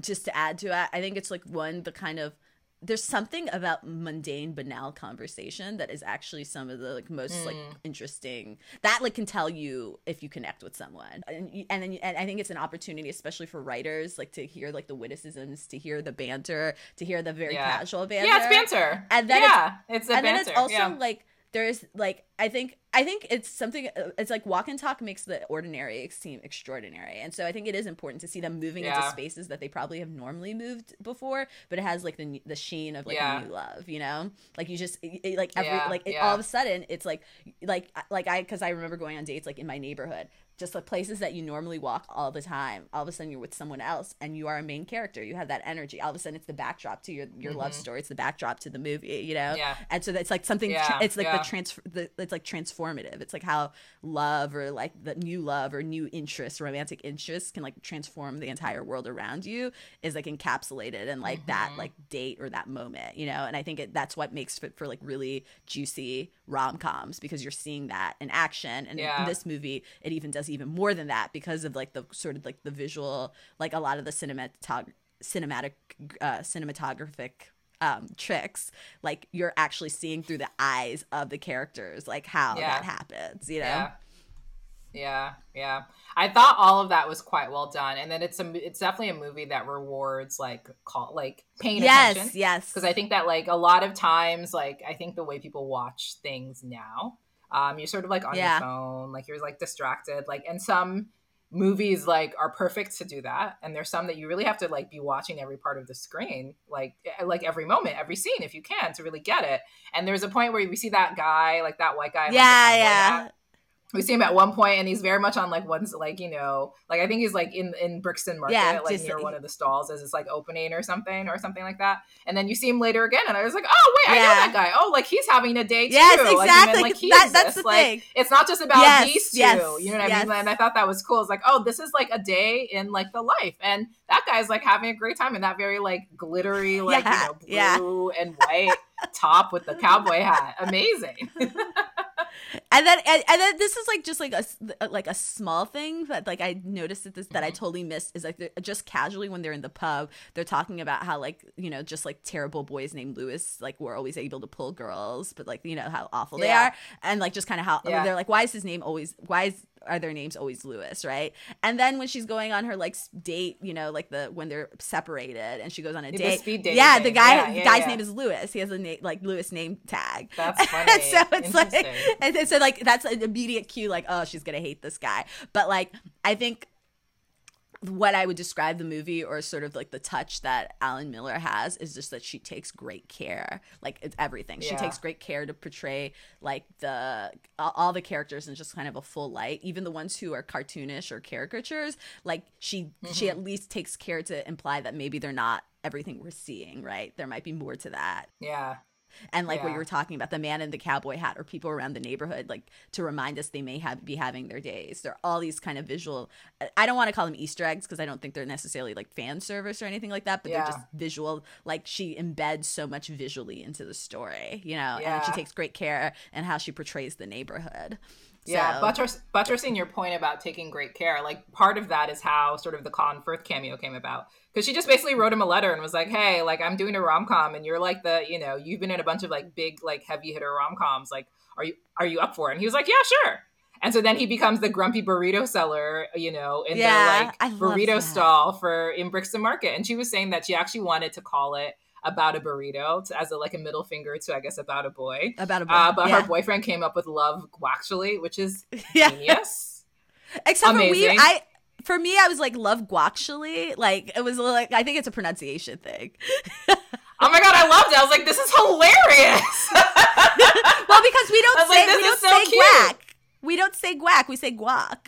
just to add to it. I think it's like one the kind of there's something about mundane banal conversation that is actually some of the like most mm. like interesting that like can tell you if you connect with someone and and then and I think it's an opportunity especially for writers like to hear like the witticisms to hear the banter to hear the very yeah. casual banter yeah it's banter and then yeah it's, it's and banter. then it's also yeah. like there's like I think I think it's something uh, it's like walk and talk makes the ordinary seem extraordinary. And so I think it is important to see them moving yeah. into spaces that they probably have normally moved before, but it has like the the sheen of like yeah. a new love, you know? Like you just it, like every yeah. like it, all of a sudden it's like like like I cuz I remember going on dates like in my neighborhood just the places that you normally walk all the time. All of a sudden you're with someone else and you are a main character. You have that energy. All of a sudden it's the backdrop to your your mm-hmm. love story. It's the backdrop to the movie you know? Yeah. And so it's like something yeah, it's like yeah. the transfer the, it's like transformative. It's like how love or like the new love or new interest romantic interests can like transform the entire world around you is like encapsulated in like mm-hmm. that like date or that moment you know? And i think it, that's what makes it for like really juicy rom-coms because you're seeing that in action. And in this movie it even does even more than that because of like the sort of like the visual, like a lot of the cinematog- cinematic, uh, cinematographic um, tricks. Like you're actually seeing through the eyes of the characters, like how yeah. that happens. You know. Yeah. Yeah, yeah. I thought all of that was quite well done, and then it's a it's definitely a movie that rewards like call like paying yes, attention. Yes, yes. Because I think that like a lot of times, like I think the way people watch things now, um, you're sort of like on yeah. your phone, like you're like distracted, like and some movies like are perfect to do that and there's some that you really have to like be watching every part of the screen like eh, like every moment every scene if you can to really get it and there's a point where we see that guy like that white guy yeah yeah we see him at one point and he's very much on like one's like you know like i think he's like in in brixton market yeah, like near one of the stalls as it's like opening or something or something like that. And then you see him later again and i was like oh wait yeah. i know that guy. Oh like he's having a day too. Yes exactly. like, like that, that's the like, thing. it's not just about yes, these two yes, you know what yes. i mean? and i thought that was cool. It's like oh this is like a day in like the life. And that guy's like having a great time in that very like glittery like yeah, you know blue and white top with the cowboy hat amazing and then and, and, then this is like just like a like a small thing that like I noticed that this that I mm-hmm. totally missed is like just casually when they're in the pub they're talking about how like you know just like terrible boys named Lewis like were always able to pull girls but like you know how awful yeah. they are and like just kind of how yeah. they're like why is his name always why is are their names always Lewis, right? And then when she's going on her like date, you know, like the when they're separated and she goes on a date. yeah, the guy yeah, yeah, guy's yeah. name is Lewis. He has a name like Lewis name tag. That's funny. and so it's like and so like that's an immediate cue like oh she's gonna hate this guy. But like I think what I would describe the movie or sort of like the touch that Allen Miller has is just that she takes great care. Like it's everything. Yeah. She takes great care to portray like the all the characters in just kind of a full light, even the ones who are cartoonish or caricatures. Like she mm-hmm. she at least takes care to imply that maybe they're not everything we're seeing, right? There might be more to that. Yeah and like yeah. what you were talking about the man in the cowboy hat or people around the neighborhood like to remind us they may have be having their days there are all these kind of visual i don't want to call them easter eggs because i don't think they're necessarily like fan service or anything like that but yeah. they're just visual like she embeds so much visually into the story you know yeah. and she takes great care and how she portrays the neighborhood yeah, buttress, buttressing your point about taking great care. Like part of that is how sort of the Colin Firth cameo came about because she just basically wrote him a letter and was like, "Hey, like I'm doing a rom com, and you're like the, you know, you've been in a bunch of like big like heavy hitter rom coms. Like, are you are you up for it?" And he was like, "Yeah, sure." And so then he becomes the grumpy burrito seller, you know, in yeah, their like burrito stall for in Brixton Market. And she was saying that she actually wanted to call it about a burrito to, as a like a middle finger to I guess about a boy. About a boy. Uh, but yeah. her boyfriend came up with love actually, which is yeah. genius. Except Amazing. for we, I for me, I was like love guac Like it was like I think it's a pronunciation thing. oh my god, I loved it. I was like, this is hilarious. well, because we don't say like, we don't so say cute. guac. We don't say guac. We say guac.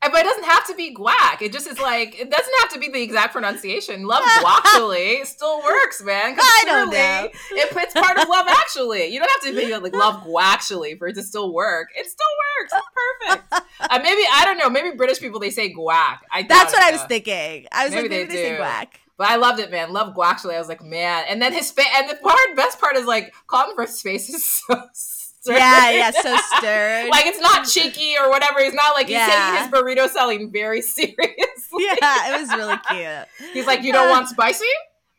But it doesn't have to be guac. It just is like it doesn't have to be the exact pronunciation. Love guactually still works, man. I don't know. It, it's part of love actually. You don't have to be like love guactually for it to still work. It still works. Perfect. uh, maybe I don't know. Maybe British people they say guac. I That's what I was thinking. I was maybe like, maybe they, they say guac. But I loved it, man. Love guactually. I was like, man. And then his face. And the part, best part is like Colin Firth's face is so yeah, yeah, so stern. like it's not cheeky or whatever. He's not like he's yeah. taking his burrito selling very seriously. Yeah, it was really cute. He's like, you don't want spicy?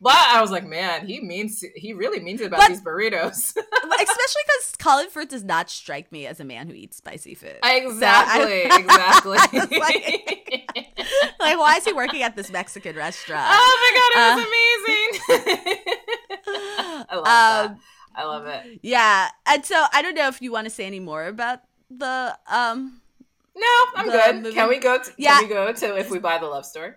But I was like, man, he means he really means it about but, these burritos. especially because Colin Firth does not strike me as a man who eats spicy food. Exactly, so I, exactly. like, like, why is he working at this Mexican restaurant? Oh my god, it was uh, amazing. I love um, that. I love it. Yeah. And so I don't know if you want to say any more about the um No, I'm good. Movie. Can we go to, yeah. can we go to if we buy the love story?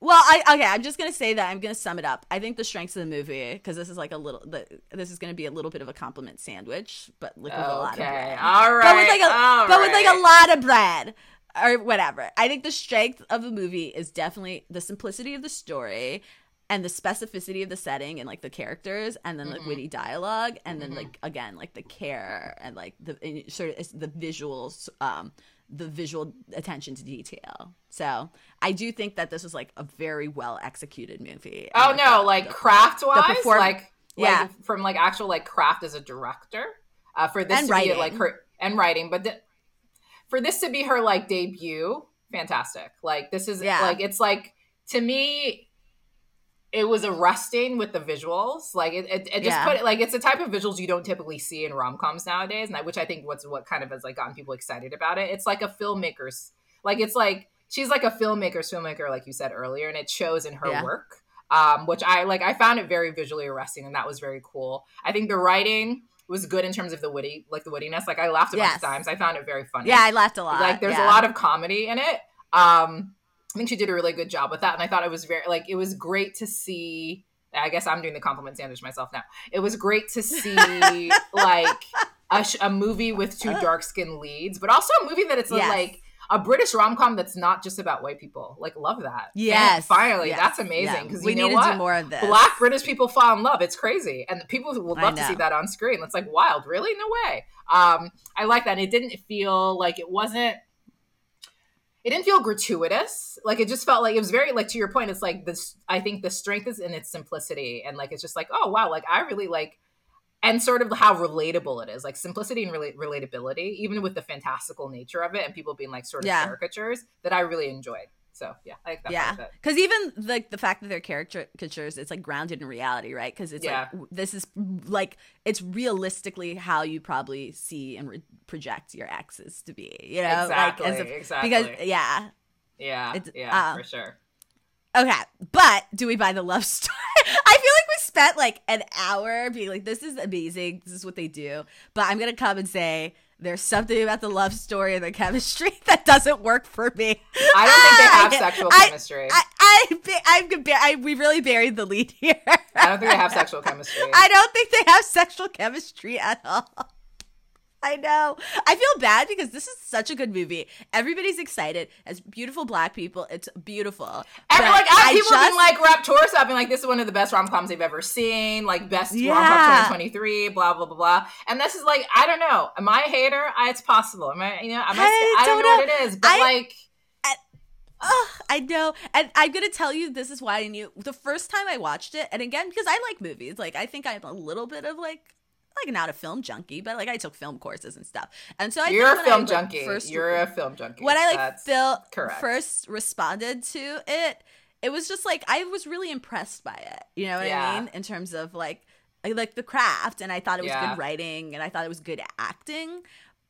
Well, I okay. I'm just gonna say that I'm gonna sum it up. I think the strengths of the movie because this is like a little. The, this is gonna be a little bit of a compliment sandwich, but like with okay. a lot of bread. All right, but with like a but right. with like a lot of bread. or whatever. I think the strength of the movie is definitely the simplicity of the story and the specificity of the setting and like the characters and then like Mm-hmm. witty dialogue and then like again like the care and like the and sort of it's the visuals um the visual attention to detail. So I do think that this was like a very well executed movie. And, Oh no, the- like craft wise, perform- like Yeah. like from like actual like craft as a director. Uh, for this And to be writing. like her and writing, but th- for this to be her like debut, fantastic. Like this is Yeah. like it's like to me, it was arresting with the visuals. Like it, it, it just Yeah. put it like it's the type of visuals you don't typically see in rom coms nowadays, and I, which I think what's what kind of has like gotten people excited about it. It's like a filmmaker's like it's like she's like a filmmaker's filmmaker, like you said earlier, and it shows in her Yeah. work. Um, which I like. I found it very visually arresting, and that was very cool. I think the writing was good in terms of the witty, like the wittiness. Like I laughed a bunch of times. I found it very funny. Yeah, I laughed a lot. Like there's yeah. a lot of comedy in it. Um, I think she did a really good job with that, and I thought it was very like it was great to see. I guess I'm doing the compliment sandwich myself now. It was great to see like a, sh- a movie with two dark skinned leads, but also a movie that it's Yes. like a British rom com that's not just about white people. Like love that. Yes. And finally, yes, that's amazing yeah. because we you know need what? to do more of this. Black British people fall in love. It's crazy, and people would love to see that on screen. It's like wild. Really? No way. Um, I like that. And it didn't feel like it wasn't. It didn't feel gratuitous. Like it just felt like it was very like to your point. It's like this. I think the strength is in its simplicity, and like it's just like oh wow, like I really like, and sort of how relatable it is, like simplicity and rela- relatability, even with the fantastical nature of it, and people being like sort of Yeah. caricatures that I really enjoyed. So yeah, I like that. yeah part of it. because even like the fact that they're caricatures it's like grounded in reality right because it's Yeah. like this is like it's realistically how you probably see and re- project your exes to be you know Exactly, like as a, exactly. because yeah Yeah, It's- yeah, uh, for sure. Okay but do we buy the love story i feel like we spent like an hour being like this is amazing this is what they do but i'm gonna come and say there's something about the love story and the chemistry that doesn't work for me. I don't think they have I- sexual I- chemistry. I, I, I, we really buried the lead here. I don't think they have sexual chemistry. I don't think they have sexual chemistry at all. I know. I feel bad because this is such a good movie. Everybody's excited. As beautiful black people, it's beautiful. And like I, people just- been like Raptor up being like this is one of the best rom coms they've ever seen, like best rom com 2023, blah blah blah blah. And this is like I don't know. Am I a hater? I, it's possible. Am I? You know, am I, I I don't know, know. what it is, but I- like Ugh, I know. And I'm going to tell you this is why I knew the first time I watched it. And again, because I like movies, like I think I'm a little bit of like, like not a film junkie, but like I took film courses and stuff. And so I you're a film I, like, junkie. First, you're a film junkie. when I like That's fil- correct. first responded to it, it was just like I was really impressed by it. You know what Yeah. I mean? In terms of like like- like the craft, and I thought it was Yeah. good writing, and I thought it was good acting,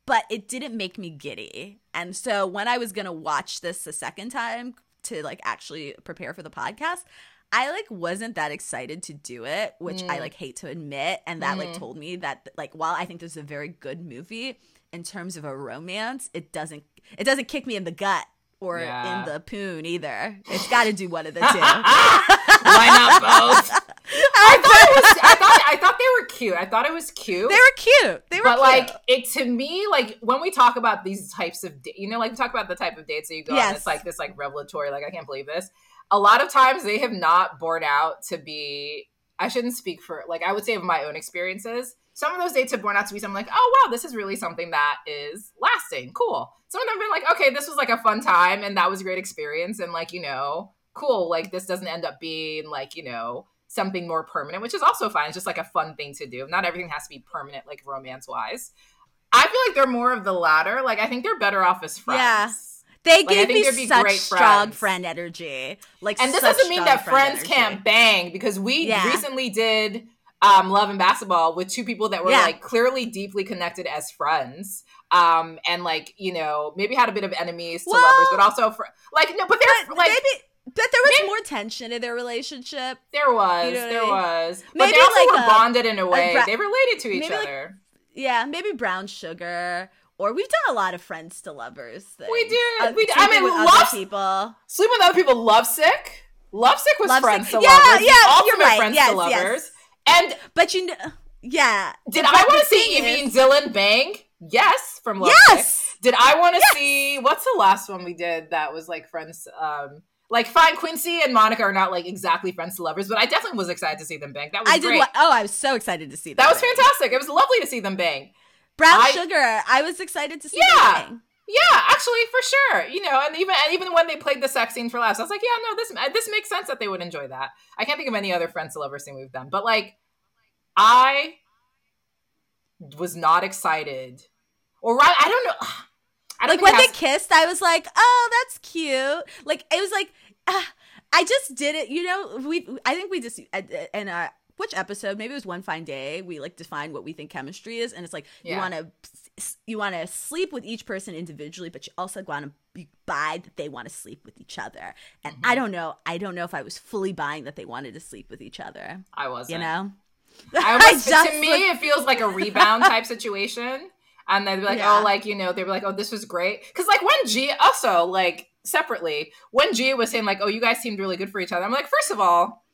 but it didn't make me giddy. And so when I was gonna watch this a second time to like actually prepare for the podcast. I like wasn't that excited to do it, which I Mm. like hate to admit, and that like Mm. told me that like while I think this is a very good movie in terms of a romance, it doesn't it doesn't kick me in the gut or Yeah. in the poon either. It's got to do one of the two. Why not both? I thought it was. I thought. I thought they were cute. I thought it was cute. they were cute. They were but cute. like it to me, like when we talk about these types of, you know, like we talk about the type of dates that you go on. It's like this, like revelatory. Like I can't believe this. A lot of times they have not borne out to be. I shouldn't speak for like I would say of my own experiences. Some of those dates have borne out to be something like, oh wow, this is really something that is lasting, cool. Some of them have been like, okay, this was like a fun time and that was a great experience, and like you know, cool. Like this doesn't end up being like you know something more permanent, which is also fine. It's just like a fun thing to do. Not everything has to be permanent, like romance wise. I feel like they're more of the latter. Like I think they're better off as friends. Yeah. They Like, gave me such great strong friend energy. Like, And this doesn't mean that friend friends energy. can't bang because we Yeah. recently did um, Love and Basketball with two people that were Yeah. like clearly deeply connected as friends. Um, and like, you know, maybe had a bit of enemies to Well- lovers, but also for like no, but they're But like maybe, but there was maybe- more tension in their relationship. there was, You know what I there mean? was. But Maybe they also like were a- bonded in a way. bra- they related to each maybe like- other. Yeah, maybe brown sugar. Or we've done a lot of friends to lovers. Things. We do. Uh, We did. I mean, with love- other people. Sleep with other people. Lovesick. Lovesick was Lovesick- friends to Yeah, lovers. the yeah, you're right. friends Yes, to lovers. yes. And But you know, yeah. did I want to see Evie and Dylan bang? Yes, from Lovesick. Yes. Did I want to yes. see what's the last one we did that was like friends? Um, like fine, Quincy and Monica are not like exactly friends to lovers, but I definitely was excited to see them bang. That was I great. did. Oh, I was so excited to see that. That was fantastic. It was lovely to see them bang. Brown I, sugar. I was excited to see. Yeah, yeah, actually, for sure. You know, and even and even when they played the sex scene for laughs, I was like, yeah, no, this this makes sense that they would enjoy that. I can't think of any other friends to lovers thing we've done, but like, I was not excited, or right, I don't know. I don't like when they kissed, I was like, "Oh, that's cute." Like it was like, uh, I just did it. You know, we. I think we just and uh, which episode? Maybe it was one fine day. We like define what we think chemistry is, and it's like yeah. you want to you want to sleep with each person individually, but you also want to be buy that they want to sleep with each other. And mm-hmm. I don't know. I don't know if I was fully buying that they wanted to sleep with each other. I was. You know. I was. I to me, like, it feels like a rebound type situation. And they'd be like, yeah. oh, like you know, they'd be like, oh, this was great. Because like when G also like separately when g was saying like, oh, you guys seemed really good for each other. I'm like, first of all,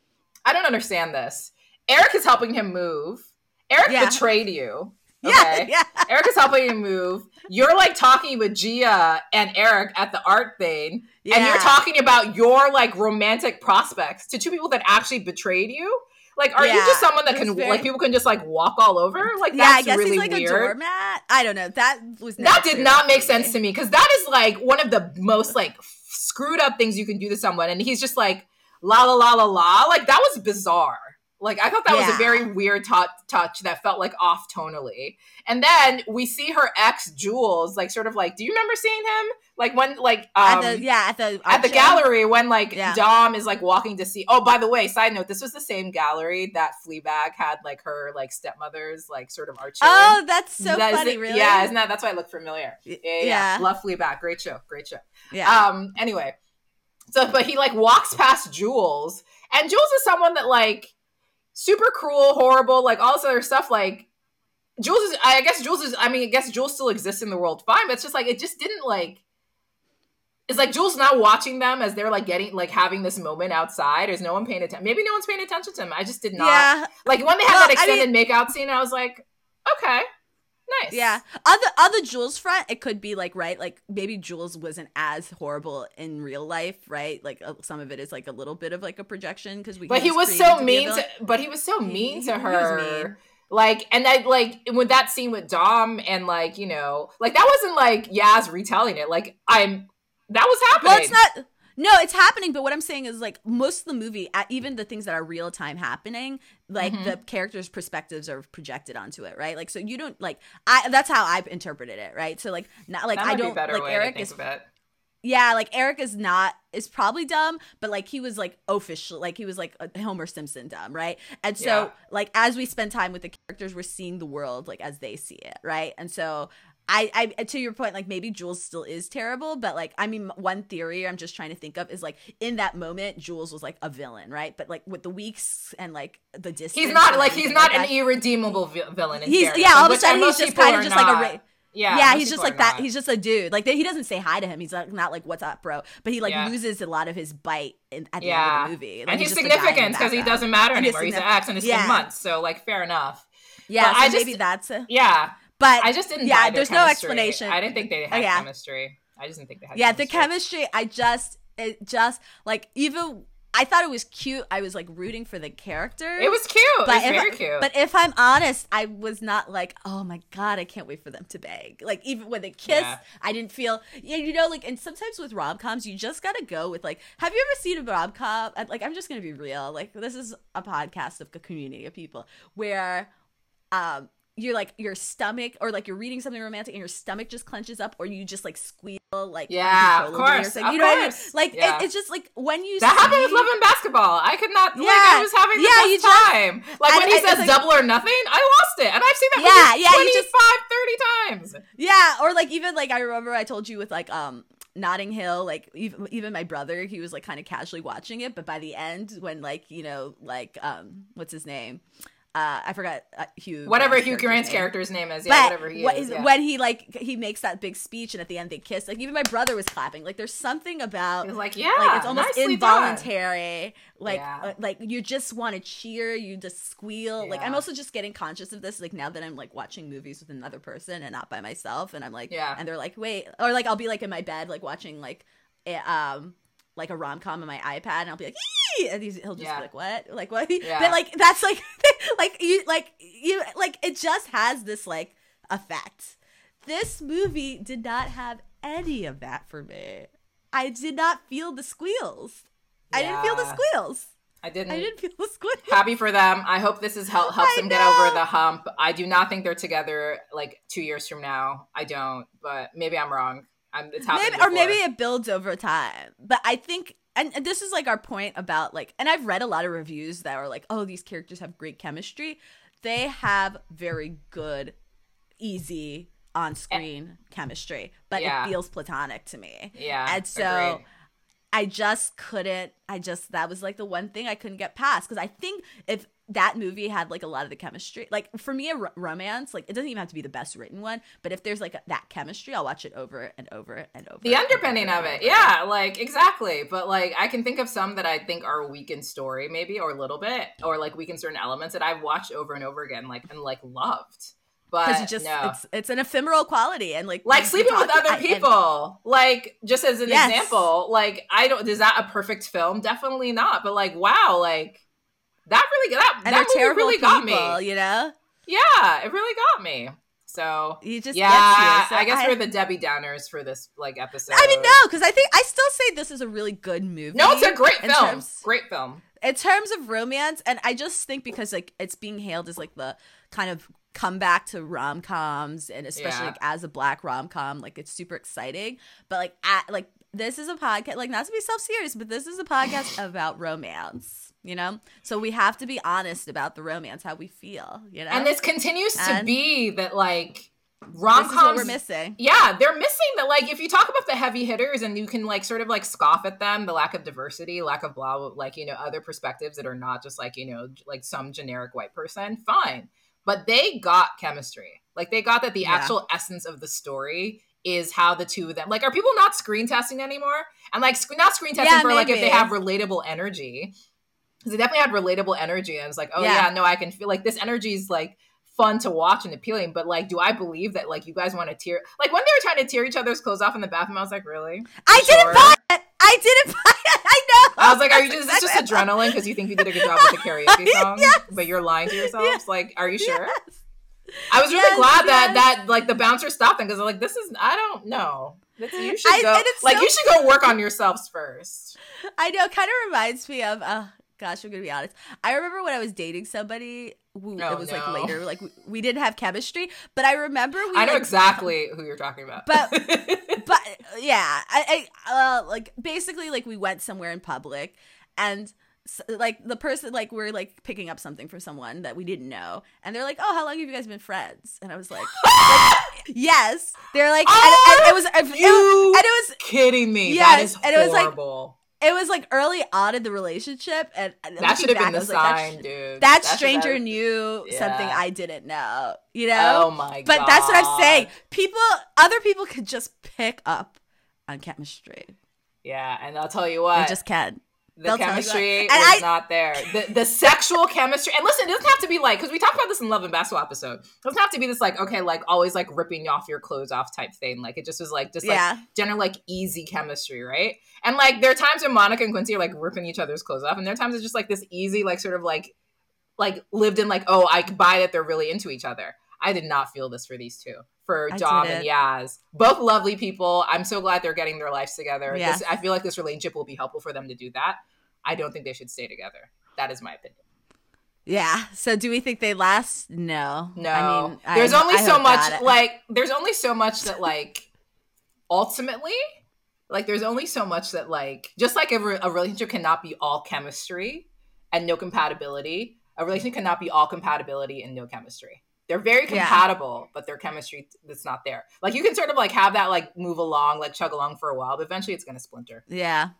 I don't understand this. Eric is helping him move. Eric yeah. betrayed you. Okay. Yeah, yeah. Eric is helping you move. You're like talking with Gia and Eric at the art thing, yeah. and you're talking about your like romantic prospects to two people that actually betrayed you. Like, are yeah, you just someone that can very... like people can just like walk all over? Like, yeah, I guess really he's like weird. a doormat. I don't know. That was that did not make sense to me because that is like one of the most like screwed up things you can do to someone, and he's just like la la la la la. Like that was bizarre. Like I thought that yeah. was a very weird t- touch that felt like off tonally. And then we see her ex Jules, like sort of like, do you remember seeing him? Like when like um, at the, yeah at the at the show. gallery when like yeah. Dom is like walking to see. Oh, by the way, side note, this was the same gallery that Fleabag had like her like stepmother's like sort of art show. Oh, that's so that funny, really. Yeah, isn't that? That's why I look familiar. Yeah, yeah, yeah. love Fleabag, great show, great show. Yeah. Um. Anyway, so but he like walks past Jules, and Jules is someone that like super cruel, horrible, like all this other stuff. Like Jules is, I guess Jules is, I mean, I guess Jules still exists in the world, fine, but it's just like it just didn't like. It's like Jules now watching them as they're like getting like having this moment outside. There's no one paying attention. Maybe no one's paying attention to him. I just did not yeah. like when they had well, that extended I mean, makeout scene. I was like, okay, Nice. Yeah. On the on the Jules front, it could be like right, like maybe Jules wasn't as horrible in real life, right? Like uh, some of it is like a little bit of like a projection because we. But he was so mean to. But he was so mean he, to her. Mean. Like and that like with that scene with Dom and like you know like that wasn't like Yaz retelling it. Like I'm that was happening. Well, it's not no, it's happening, but what I'm saying is like most of the movie, even the things that are real time happening, like mm-hmm. the characters' perspectives are projected onto it, right? Like so you don't like I that's how I've interpreted it, right? So like not like I don't like Eric is yeah, like Eric is not is probably dumb, but like he was like official, like he was like a Homer Simpson dumb, right? And so yeah. like as we spend time with the characters, we're seeing the world like as they see it, right? And so I, I to your point, like maybe Jules still is terrible, but like I mean, one theory I'm just trying to think of is like in that moment, Jules was like a villain, right? But like with the weeks and like the distance, he's not like he's not an irredeemable villain. he's yeah, all of a sudden he's just kind of just not. like a. Yeah, yeah, he's just like that. Not. He's just a dude. Like he doesn't say hi to him. He's like not like "What's up, bro?" But he like yeah. loses a lot of his bite in, at the yeah. end of the movie. Like, and he's, he's significant because he doesn't matter and anymore. He's an ex, and it's yeah. been months. So like, fair enough. Yeah, so I just, maybe that's a, yeah. But I just didn't. Yeah, there's chemistry. no explanation. I didn't think they had oh, yeah. chemistry. I just didn't think they had. Yeah, chemistry. the chemistry. I just, it just like even. I thought it was cute. I was like rooting for the character. It was cute. But it was very I, cute. But if I'm honest, I was not like, oh my god, I can't wait for them to bang. Like even when they kiss, yeah. I didn't feel. Yeah, you know, like and sometimes with rom coms, you just gotta go with like. Have you ever seen a rom com? Like I'm just gonna be real. Like this is a podcast of a community of people where, um, you're like your stomach or like you're reading something romantic and your stomach just clenches up or you just like squeal like yeah of course you know course. I mean? like yeah. it, it's just like when you that see... happened with love and basketball. I could not yeah like, I was having the yeah, best just, time. Like when he says like, double or nothing I lost it and I've seen that yeah yeah 25 just, 30 times. Yeah or like even like I remember I told you with like um Notting Hill, like even even my brother, he was like kind of casually watching it, but by the end, when like you know, like um, what's his name, uh, I forgot uh, Hugh. Whatever Grant's Hugh Grant's name. character's name is, yeah, But whatever he what is. yeah. when he like he makes that big speech and at the end they kiss, like even my brother was clapping. Like there's something about was like, yeah, like it's almost nicely done. involuntary. Like Yeah. uh, like you just want to cheer, you just squeal. Like I'm also just getting conscious of this. Like now that I'm like watching movies with another person and not by myself, and I'm like, Yeah. and they're like, wait, or like I'll be like in my bed like watching like a, um like a rom com on my iPad, and I'll be like, Ee! and he's, he'll just Yeah. be like, what, like what? Yeah. But like that's like like you like you like it just has this like effect. This movie did not have any of that for me. I did not feel the squeals. I didn't feel the squeals. I didn't. I didn't feel the squeals. Happy for them. I hope this is help helps I them get over the hump. I do not think they're together like two years from now. I don't, but maybe I'm wrong. I'm, happened maybe or maybe it builds over time but i think and and this is like our point about like and i've read a lot of reviews that are like oh these characters have great chemistry they have very good easy on-screen eh. chemistry but Yeah. it feels platonic to me yeah. and so agreed. I just couldn't. I just that was like the one thing I couldn't get past because I think if that movie had like a lot of the chemistry, like for me a romance, like it doesn't even have to be the best written one, but if there's like a, that chemistry, I'll watch it over and over and over. the and underpinning over of it yeah like exactly but like i can think of some that i think are weak in story maybe or a little bit or like weak in certain elements that i've watched over and over again like and like loved but just no. it's it's an ephemeral quality and like like sleeping with other I- and- people like just as an Yes. example like i don't is that a perfect film definitely not but like wow like that really that, and that movie really people, got me you know. yeah it really got me so You just yeah you. So i guess I, we're the debbie downers for this like episode I mean, no, because I think I still say this is a really good movie. no it's a great film terms- great film in terms of romance and i just think because like it's being hailed as like the kind of comeback to rom-coms and especially Yeah. like as a black rom-com like it's super exciting but like at like this is a podcast like not to be self-serious but this is a podcast about romance you know? So we have to be honest about the romance how we feel you know? And this continues to be that like rom-coms we're missing. Yeah they're missing that like if you talk about the heavy hitters and you can like sort of like scoff at them the lack of diversity lack of blah blah like you know other perspectives that are not just like you know like some generic white person fine. But they got chemistry. Like they got that the Yeah. actual essence of the story is how the two of them like are people not screen testing anymore? And like sc- not screen testing Yeah, for like if they have relatable energy because they definitely had relatable energy and was like oh Yeah. yeah no i can feel like this energy is like fun to watch and appealing but like do i believe that like you guys want to tear like when they were trying to tear each other's clothes off in the bathroom i was like really i Sure. didn't buy it i didn't buy it i know i was like are you just is this just adrenaline because you think you did a good job with the karaoke song Yes. but you're lying to yourselves Yes. like are you sure Yes. i was really glad that that like the bouncer stopped them because like this is i don't know It's- you should I- go like so you should go work on yourselves first I know. Kind of reminds me of. Uh, gosh, I'm gonna be honest. I remember when I was dating somebody. Who, Oh, it was like later. Like we, we didn't have chemistry, but I remember we. i know like, exactly who you're talking about But- But yeah, I, I uh, like basically like we went somewhere in public, and like the person like we're like picking up something from someone that we didn't know, and they're like, "Oh, how long have you guys been friends?" And I was like, like, "Yes." They're like, and, and it was, it, was- you and it was kidding me. Yes, that is and it was like- horrible. It was like early on in the relationship, and that should have been the was like, that dude. that should stranger have- knew something I didn't know, you know? Oh my god! but that's what I'm saying. People, other people could just pick up on chemistry. Yeah, and I'll tell you what, just can. The they'll chemistry. Was I- not there. The the sexual chemistry, and listen, it doesn't have to be like because we talked about this in Love and Basketball episode. It doesn't have to be this like okay, like always like ripping off your clothes off type thing. Like it just was like just like yeah. general like easy chemistry, right? And like there are times when Monica and Quincy are like ripping each other's clothes off, and there are times it's just like this easy, like sort of like like lived in like oh I buy that they're really into each other. I did not feel this for these two. For I Dom and. Yaz, both lovely people. I'm so glad they're getting their lives together. Yeah. This, I feel like this relationship will be helpful for them to do that. I don't think they should stay together. That is my opinion. Yeah. So do we think they last? No. No, I mean, there's I- only I so much. Like, there's only so much that like ultimately, like, there's only so much that like just like a, re- a relationship cannot be all chemistry and no compatibility. A relationship cannot be all compatibility and no chemistry. They're very Yeah. compatible, but their chemistry that's not there. Like you can sort of like have that like move along, like chug along for a while, but eventually it's gonna splinter. Yeah.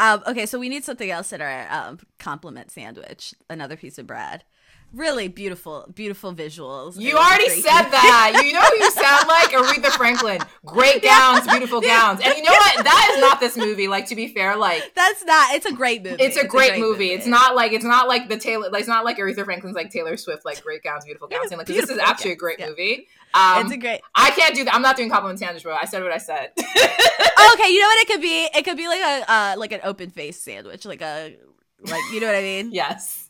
Um, okay, so we need something else in our um, compliment sandwich. Another piece of bread. really beautiful, beautiful visuals. You already said that. You know who you sound like? Aretha Franklin. Great gowns, beautiful gowns. And you know what? That is not this movie. Like to be fair, like that's not. It's a great movie. It's a, it's great, a great movie. movie. It's not like it's not like the Taylor. Like, it's not like Aretha Franklin's like Taylor Swift, like great gowns, beautiful gowns. And like this is actually a great yeah. movie. Um, it's a great. I can't do that. I'm not doing compliment sandwich, bro. I said what I said. okay, you know what it could be? It could be like a uh, like an open face sandwich, like a like you know what I mean? yes.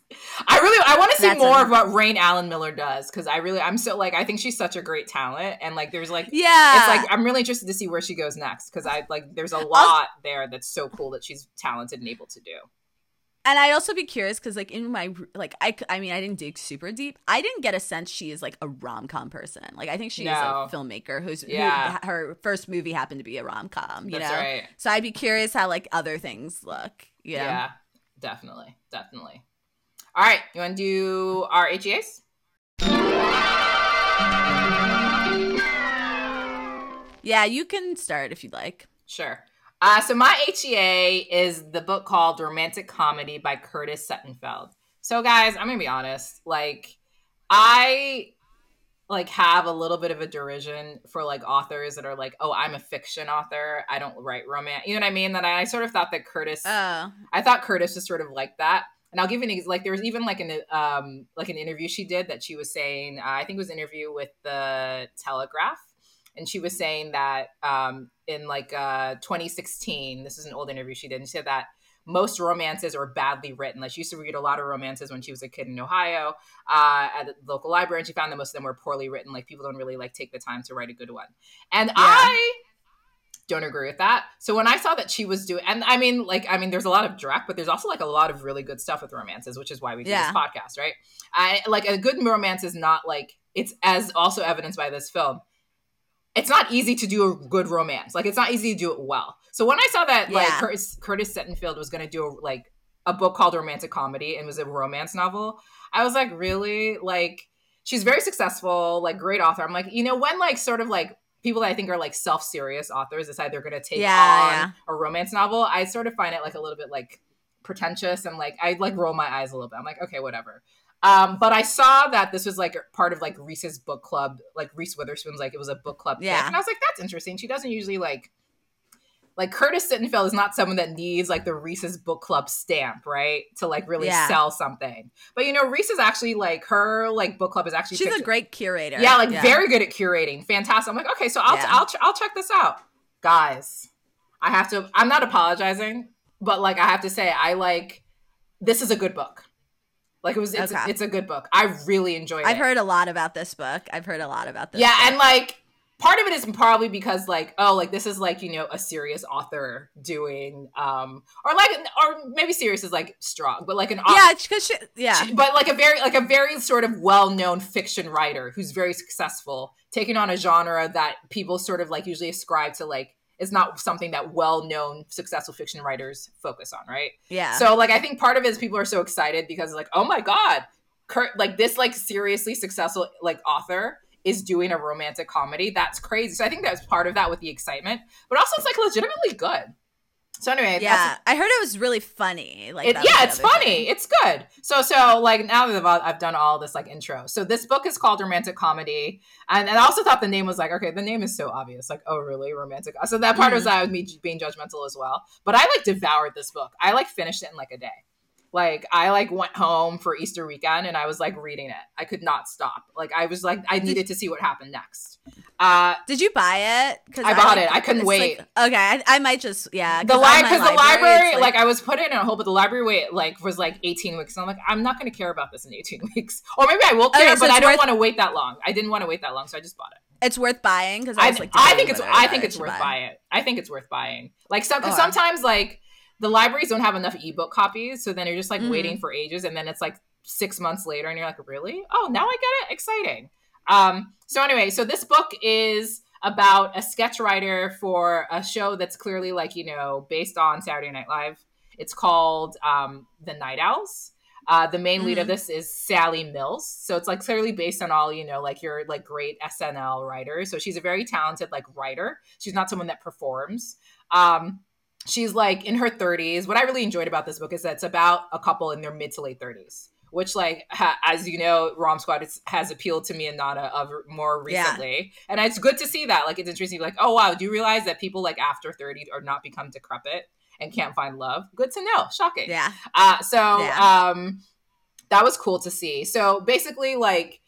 I really I want to see That's more a- of what Raine Allen Miller does because I really I'm so like I think she's such a great talent and like there's like yeah it's like I'm really interested to see where she goes next because I like there's a lot I'll- there that's so cool that she's talented and able to do. And I'd also be curious because, like, in my like, I I mean, I didn't dig super deep. I didn't get a sense she is like a rom com person. Like, I think she no. is a filmmaker who's yeah. Who, her first movie happened to be a rom com. You That's know, right. so I'd be curious how like other things look. You know? Yeah, definitely, definitely. All right, you want to do our HEAs? Yeah, you can start if you'd like. Sure. Uh, so my HEA is the book called Romantic Comedy by Curtis Sittenfeld. So guys, I'm gonna be honest. Like, I like have a little bit of a derision for like authors that are like, oh, I'm a fiction author. I don't write romance. You know what I mean? That I, I sort of thought that Curtis. Uh. I thought Curtis was sort of like that and I'll give you an like there was even like an um like an interview she did that she was saying uh, I think it was an interview with the Telegraph and she was saying that um in like uh 2016 this is an old interview she did and she said that most romances are badly written. Like she used to read a lot of romances when she was a kid in Ohio uh, at the local library, and she found that most of them were poorly written. Like people don't really like take the time to write a good one. And yeah. I don't agree with that. So when I saw that she was doing, and I mean, like, I mean, there's a lot of Drek, but there's also like a lot of really good stuff with romances, which is why we do yeah. this podcast, right? I like a good romance is not like it's as also evidenced by this film. It's not easy to do a good romance. Like, it's not easy to do it well. So when I saw that, yeah. like, Curtis, Curtis Sittenfeld was going to do a, like a book called Romantic Comedy and was a romance novel, I was like, really? Like, she's very successful, like, great author. I'm like, you know, when like sort of like people that I think are like self serious authors decide they're going to take yeah, on yeah. a romance novel, I sort of find it like a little bit like pretentious and like I like roll my eyes a little bit. I'm like, okay, whatever. Um, but I saw that this was like part of like Reese's book club, like Reese Witherspoon's like it was a book club. Yeah. And I was like, that's interesting. She doesn't usually like like Curtis Sittenfeld is not someone that needs like the Reese's book club stamp, right? To like really yeah. sell something. But you know, Reese is actually like her like book club is actually She's a great curator. Yeah, like yeah. very good at curating. Fantastic. I'm like, okay, so I'll yeah. I'll I'll check this out. Guys, I have to I'm not apologizing, but like I have to say I like this is a good book. Like it was it's, okay. a, it's a good book. I really enjoyed I've it. I've heard a lot about this book. I've heard a lot about this. Yeah, book. and like part of it is probably because like oh like this is like you know a serious author doing um or like or maybe serious is like strong but like an yeah because yeah but like a very like a very sort of well-known fiction writer who's very successful taking on a genre that people sort of like usually ascribe to like is not something that well-known successful fiction writers focus on right yeah so like i think part of it is people are so excited because like oh my god Kurt, like this like seriously successful like author is doing a romantic comedy. That's crazy. So I think that's part of that with the excitement, but also it's like legitimately good. So anyway, yeah, I heard it was really funny. Like, it, yeah, it's funny. Thing. It's good. So, so like now that I've, I've done all this like intro, so this book is called Romantic Comedy, and, and I also thought the name was like, okay, the name is so obvious, like, oh, really, romantic. So that part mm-hmm. was that with me being judgmental as well. But I like devoured this book. I like finished it in like a day. Like I like went home for Easter weekend and I was like reading it. I could not stop. Like I was like I needed to see what happened next. Uh, Did you buy it? Because I, I, bought it. I couldn't wait. Like, okay, I, I, might just yeah. The li- because the library, like, like, I was put in a hole, but the library wait like was like eighteen weeks. And I'm like, I'm not going to care about this in eighteen weeks, or maybe I will care, okay, so but I don't worth- want to wait that long. I didn't want to wait that long, so I just bought it. It's worth buying because I, I, like, I think it's I think it's worth buy. buying. I think it's worth buying. Like some, cause sometimes like the libraries don't have enough ebook copies, so then you're just like mm-hmm. waiting for ages, and then it's like six months later, and you're like, really? Oh, now I get it. Exciting. Um, so anyway, so this book is about a sketch writer for a show that's clearly like you know based on Saturday Night Live. It's called um, The Night Owls. Uh, the main lead mm-hmm. of this is Sally Mills. So it's like clearly based on all, you know, like your like great SNL writers. So she's a very talented like writer. She's not someone that performs. Um, she's like in her 30s. What I really enjoyed about this book is that it's about a couple in their mid to late 30s which like ha- as you know, Rom Squad is, has appealed to me and Nana of more recently, yeah. and it's good to see that. Like it's interesting. Like oh wow, do you realize that people like after thirty are not become decrepit and can't find love? Good to know. Shocking. Yeah. Uh, so yeah. um, that was cool to see. So basically, like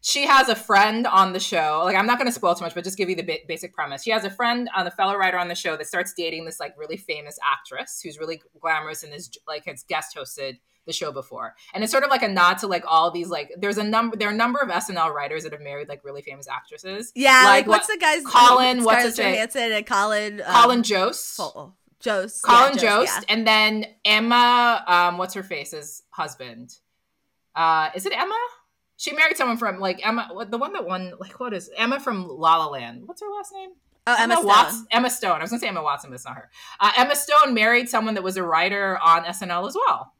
she has a friend on the show. Like, I'm not going to spoil too much, but just give you the ba- basic premise. She has a friend on the fellow writer on the show that starts dating this like really famous actress who's really glamorous and is like has guest hosted the show before. And it's sort of like a nod to like all these like there's a number there are a number of SNL writers that have married like really famous actresses. Yeah, like, like what's what, the guy's name? Colin? Um, what's his name? Johansson and Colin. Um, Colin Jost. Jost. Colin yeah, Jost, Jost yeah. and then Emma. Um, what's her face's husband? Uh, is it Emma? She married someone from like Emma, the one that won like what is Emma from La La Land? What's her last name? Oh, Emma, Emma Stone. Watson, Emma Stone. I was gonna say Emma Watson, but it's not her. Uh, Emma Stone married someone that was a writer on SNL as well.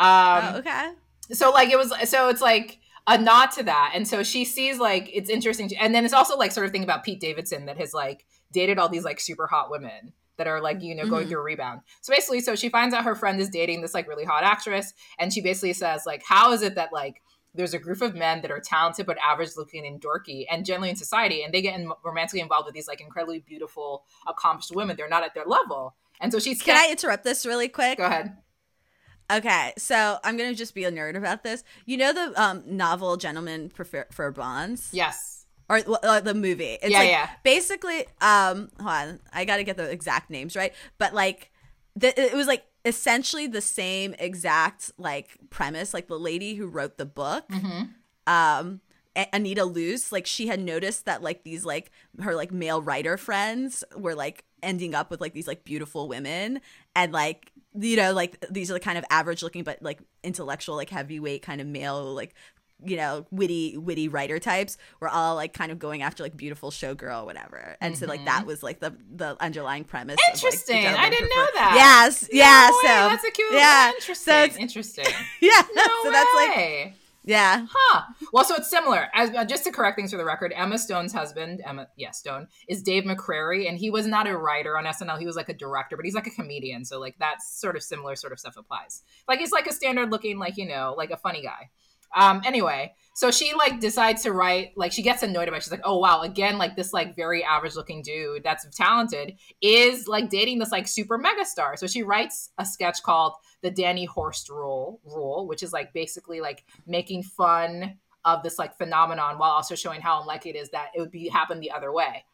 Um, oh, okay. So like it was, so it's like a nod to that, and so she sees like it's interesting, and then it's also like sort of thing about Pete Davidson that has like dated all these like super hot women that are like you know going mm-hmm. through a rebound. So basically so she finds out her friend is dating this like really hot actress and she basically says like how is it that like there's a group of men that are talented but average looking and dorky and generally in society and they get in, romantically involved with these like incredibly beautiful accomplished women? They're not at their level. And so she's can i interrupt this really quick? Go ahead okay so i'm gonna just be a nerd about this you know the um, novel gentlemen prefer for blondes yes or uh, the movie it's yeah, like yeah. basically um hold on i gotta get the exact names right but like the, it was like essentially the same exact like premise like the lady who wrote the book mm-hmm. um anita loos like she had noticed that like these like her like male writer friends were like ending up with like these like beautiful women and like you know like these are the kind of average looking but like intellectual like heavyweight kind of male like you know witty witty writer types were all like kind of going after like beautiful showgirl whatever and mm-hmm. so like that mm-hmm. was like the the underlying premise interesting of, like, i didn't know that yes no yeah way. so that's a cute yeah interesting so interesting yeah no so way. that's like yeah. Huh. Well, so it's similar. As uh, just to correct things for the record, Emma Stone's husband, Emma, yeah, Stone, is Dave McCary, and he was not a writer on SNL. He was like a director, but he's like a comedian. So like that sort of similar sort of stuff applies. Like he's like a standard looking, like you know, like a funny guy. Um, anyway, so she like decides to write, like she gets annoyed about it. She's like, oh wow, again, like this like very average looking dude that's talented is like dating this like super mega star. So she writes a sketch called the Danny Horst rule rule, which is like basically like making fun of this like phenomenon while also showing how unlikely it is that it would be happen the other way.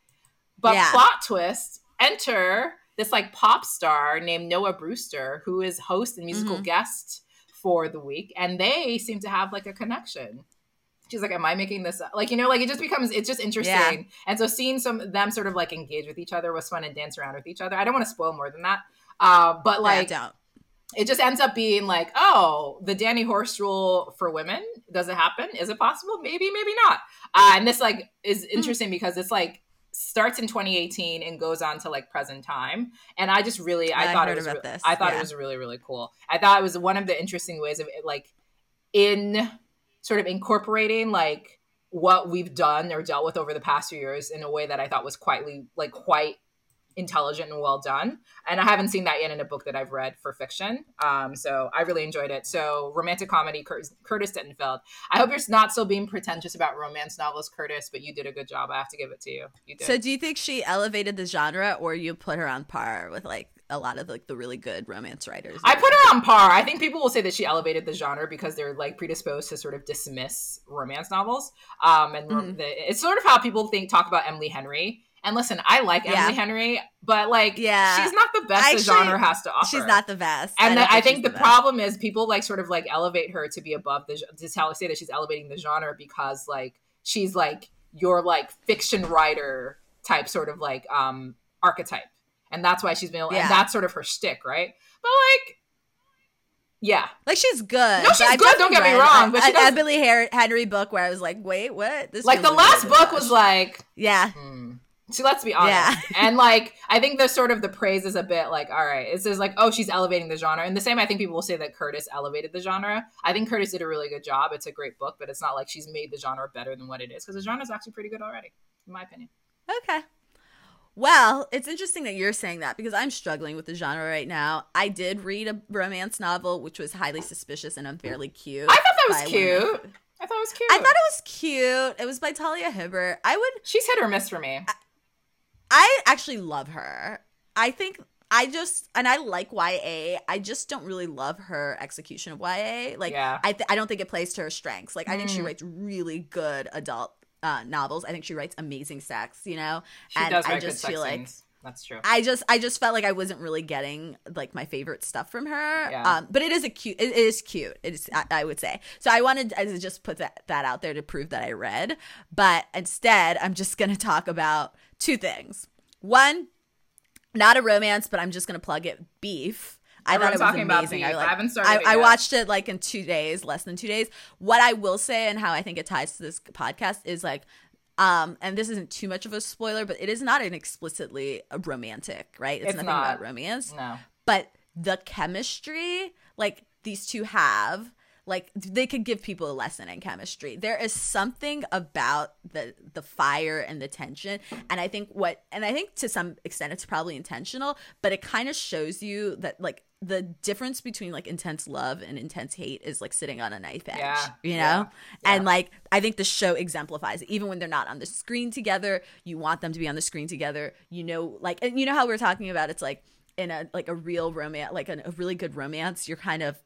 But yeah. plot twist, enter this like pop star named Noah Brewster, who is host and musical mm-hmm. guest for the week and they seem to have like a connection she's like am i making this up? like you know like it just becomes it's just interesting yeah. and so seeing some them sort of like engage with each other was fun and dance around with each other i don't want to spoil more than that uh, but like yeah, it just ends up being like oh the danny Horst rule for women does it happen is it possible maybe maybe not uh, and this like is hmm. interesting mm-hmm. because it's like starts in 2018 and goes on to like present time. And I just really, I, I thought it was, re- I thought yeah. it was really, really cool. I thought it was one of the interesting ways of it, like in sort of incorporating like what we've done or dealt with over the past few years in a way that I thought was quietly like quite intelligent and well done. And I haven't seen that yet in a book that I've read for fiction. Um, so I really enjoyed it. So romantic comedy, Curtis, Sittenfeld. I hope you're not still being pretentious about romance novels, Curtis, but you did a good job. I have to give it to you. You did. So do you think she elevated the genre, or you put her on par with like a lot of like the really good romance writers. I put her on par. I think people will say that she elevated the genre because they're like predisposed to sort of dismiss romance novels. Um, and mm-hmm. the, it's sort of how people think talk about Emily Henry. And listen, I like yeah. Emily Henry, but like, yeah, she's not the best Actually, the genre has to offer. She's not the best. And I, the, I think the, the problem is people like sort of like elevate her to be above the to tell say that she's elevating the genre because like she's like your like fiction writer type sort of like um archetype, and that's why she's been Able, yeah. and that's sort of her stick, right? But like yeah, like she's good. No, she's good. Don't get me wrong. But she a, Emily Henry book where I was like, wait, what? This like the last book was like, yeah. Hmm. So let's be honest. Yeah. and like I think the sort of the praise is a bit like, all right, it says like, oh, she's elevating the genre. And the same I think people will say that Curtis elevated the genre. I think Curtis did a really good job. It's a great book, but it's not like she's made the genre better than what it is because the genre is actually pretty good already, in my opinion. Okay. Well, it's interesting that you're saying that because I'm struggling with the genre right now. I did read a romance novel, which was highly suspicious and unfairly cute. I thought that was cute. I thought it was cute. I thought it was cute. It was by Talia Hibbert. I would she's hit or miss for me. I actually love her. I think I just and I like YA. I just don't really love her execution of YA. Like Yeah. I th- I don't think it plays to her strengths. Like I think she Mm. writes really good adult uh, novels. I think she writes amazing sex. You know, She and does I just feel like scenes. That's true. I just I just felt like I wasn't really getting like my favorite stuff from her. Yeah. Um, but it is a cute. It is cute. It is. I, I would say. So I wanted to just put that that out there to prove that I read. But instead, I'm just gonna talk about two things. One, not a romance, but I'm just gonna plug it. Beef. I Everyone's thought it was amazing. I, like, I haven't started I, I watched it like in two days, less than two days. What I will say and how I think it ties to this podcast is like um, and this isn't too much of a spoiler, but it is not an explicitly romantic, right? It's, It's nothing not. about romance. No. But the chemistry, like these two have, like they could give people a lesson in chemistry. There is something about the the fire and the tension, and I think what, and I think to some extent it's probably intentional, but it kind of shows you that like the difference between like intense love and intense hate is like sitting on a knife edge, Yeah, you know? yeah, And like I think the show exemplifies it. Even when they're not on the screen together, you want them to be on the screen together. You know, like and you know how we're talking about it's like in a like a real romance, like a, a really good romance, you're kind of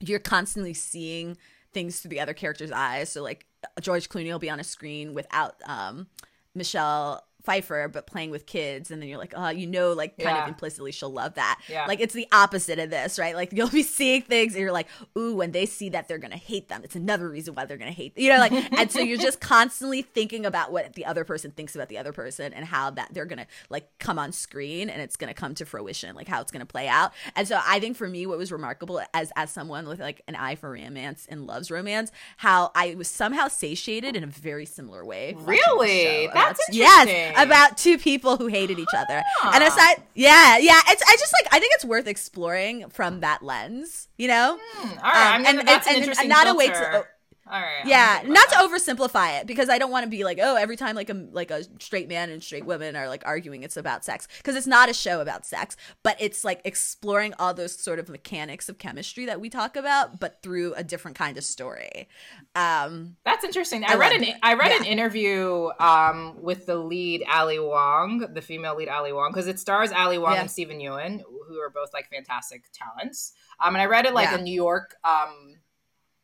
you're constantly seeing things through the other character's eyes. So like George Clooney will be on a screen without um Michelle Pfeiffer, but playing with kids, and then you're like, oh, you know, like kind of implicitly she'll love that. Yeah. Like it's the opposite of this, right? Like you'll be seeing things, and you're like, ooh, when they see that, they're gonna hate them. It's another reason why they're gonna hate, you know, like, and so you're just constantly thinking about what the other person thinks about the other person and how that they're gonna like come on screen and it's gonna come to fruition, like how it's gonna play out. And so I think for me, what was remarkable as as someone with like an eye for romance and loves romance, how I was somehow satiated in a very similar way. Really? That's about- yes, interesting. about two people who hated each other. And Huh. aside, yeah, yeah, it's I just like I think it's worth exploring from that lens, you know. Hmm, all right. I Um, mean, and- that's and- an and interesting not a way to- filter. All right. Yeah, not to oversimplify it because I don't want to be like, oh, every time like a like a straight man and straight women are like arguing, it's about sex because it's not a show about sex, but it's like exploring all those sort of mechanics of chemistry that we talk about, but through a different kind of story. Um, That's interesting. I, I read an it. I read an interview um, with the lead Ali Wong, the female lead Ali Wong, because it stars Ali Wong Yeah. and Steven Yeun, who are both like fantastic talents. Um, and I read it like Yeah. a New York um,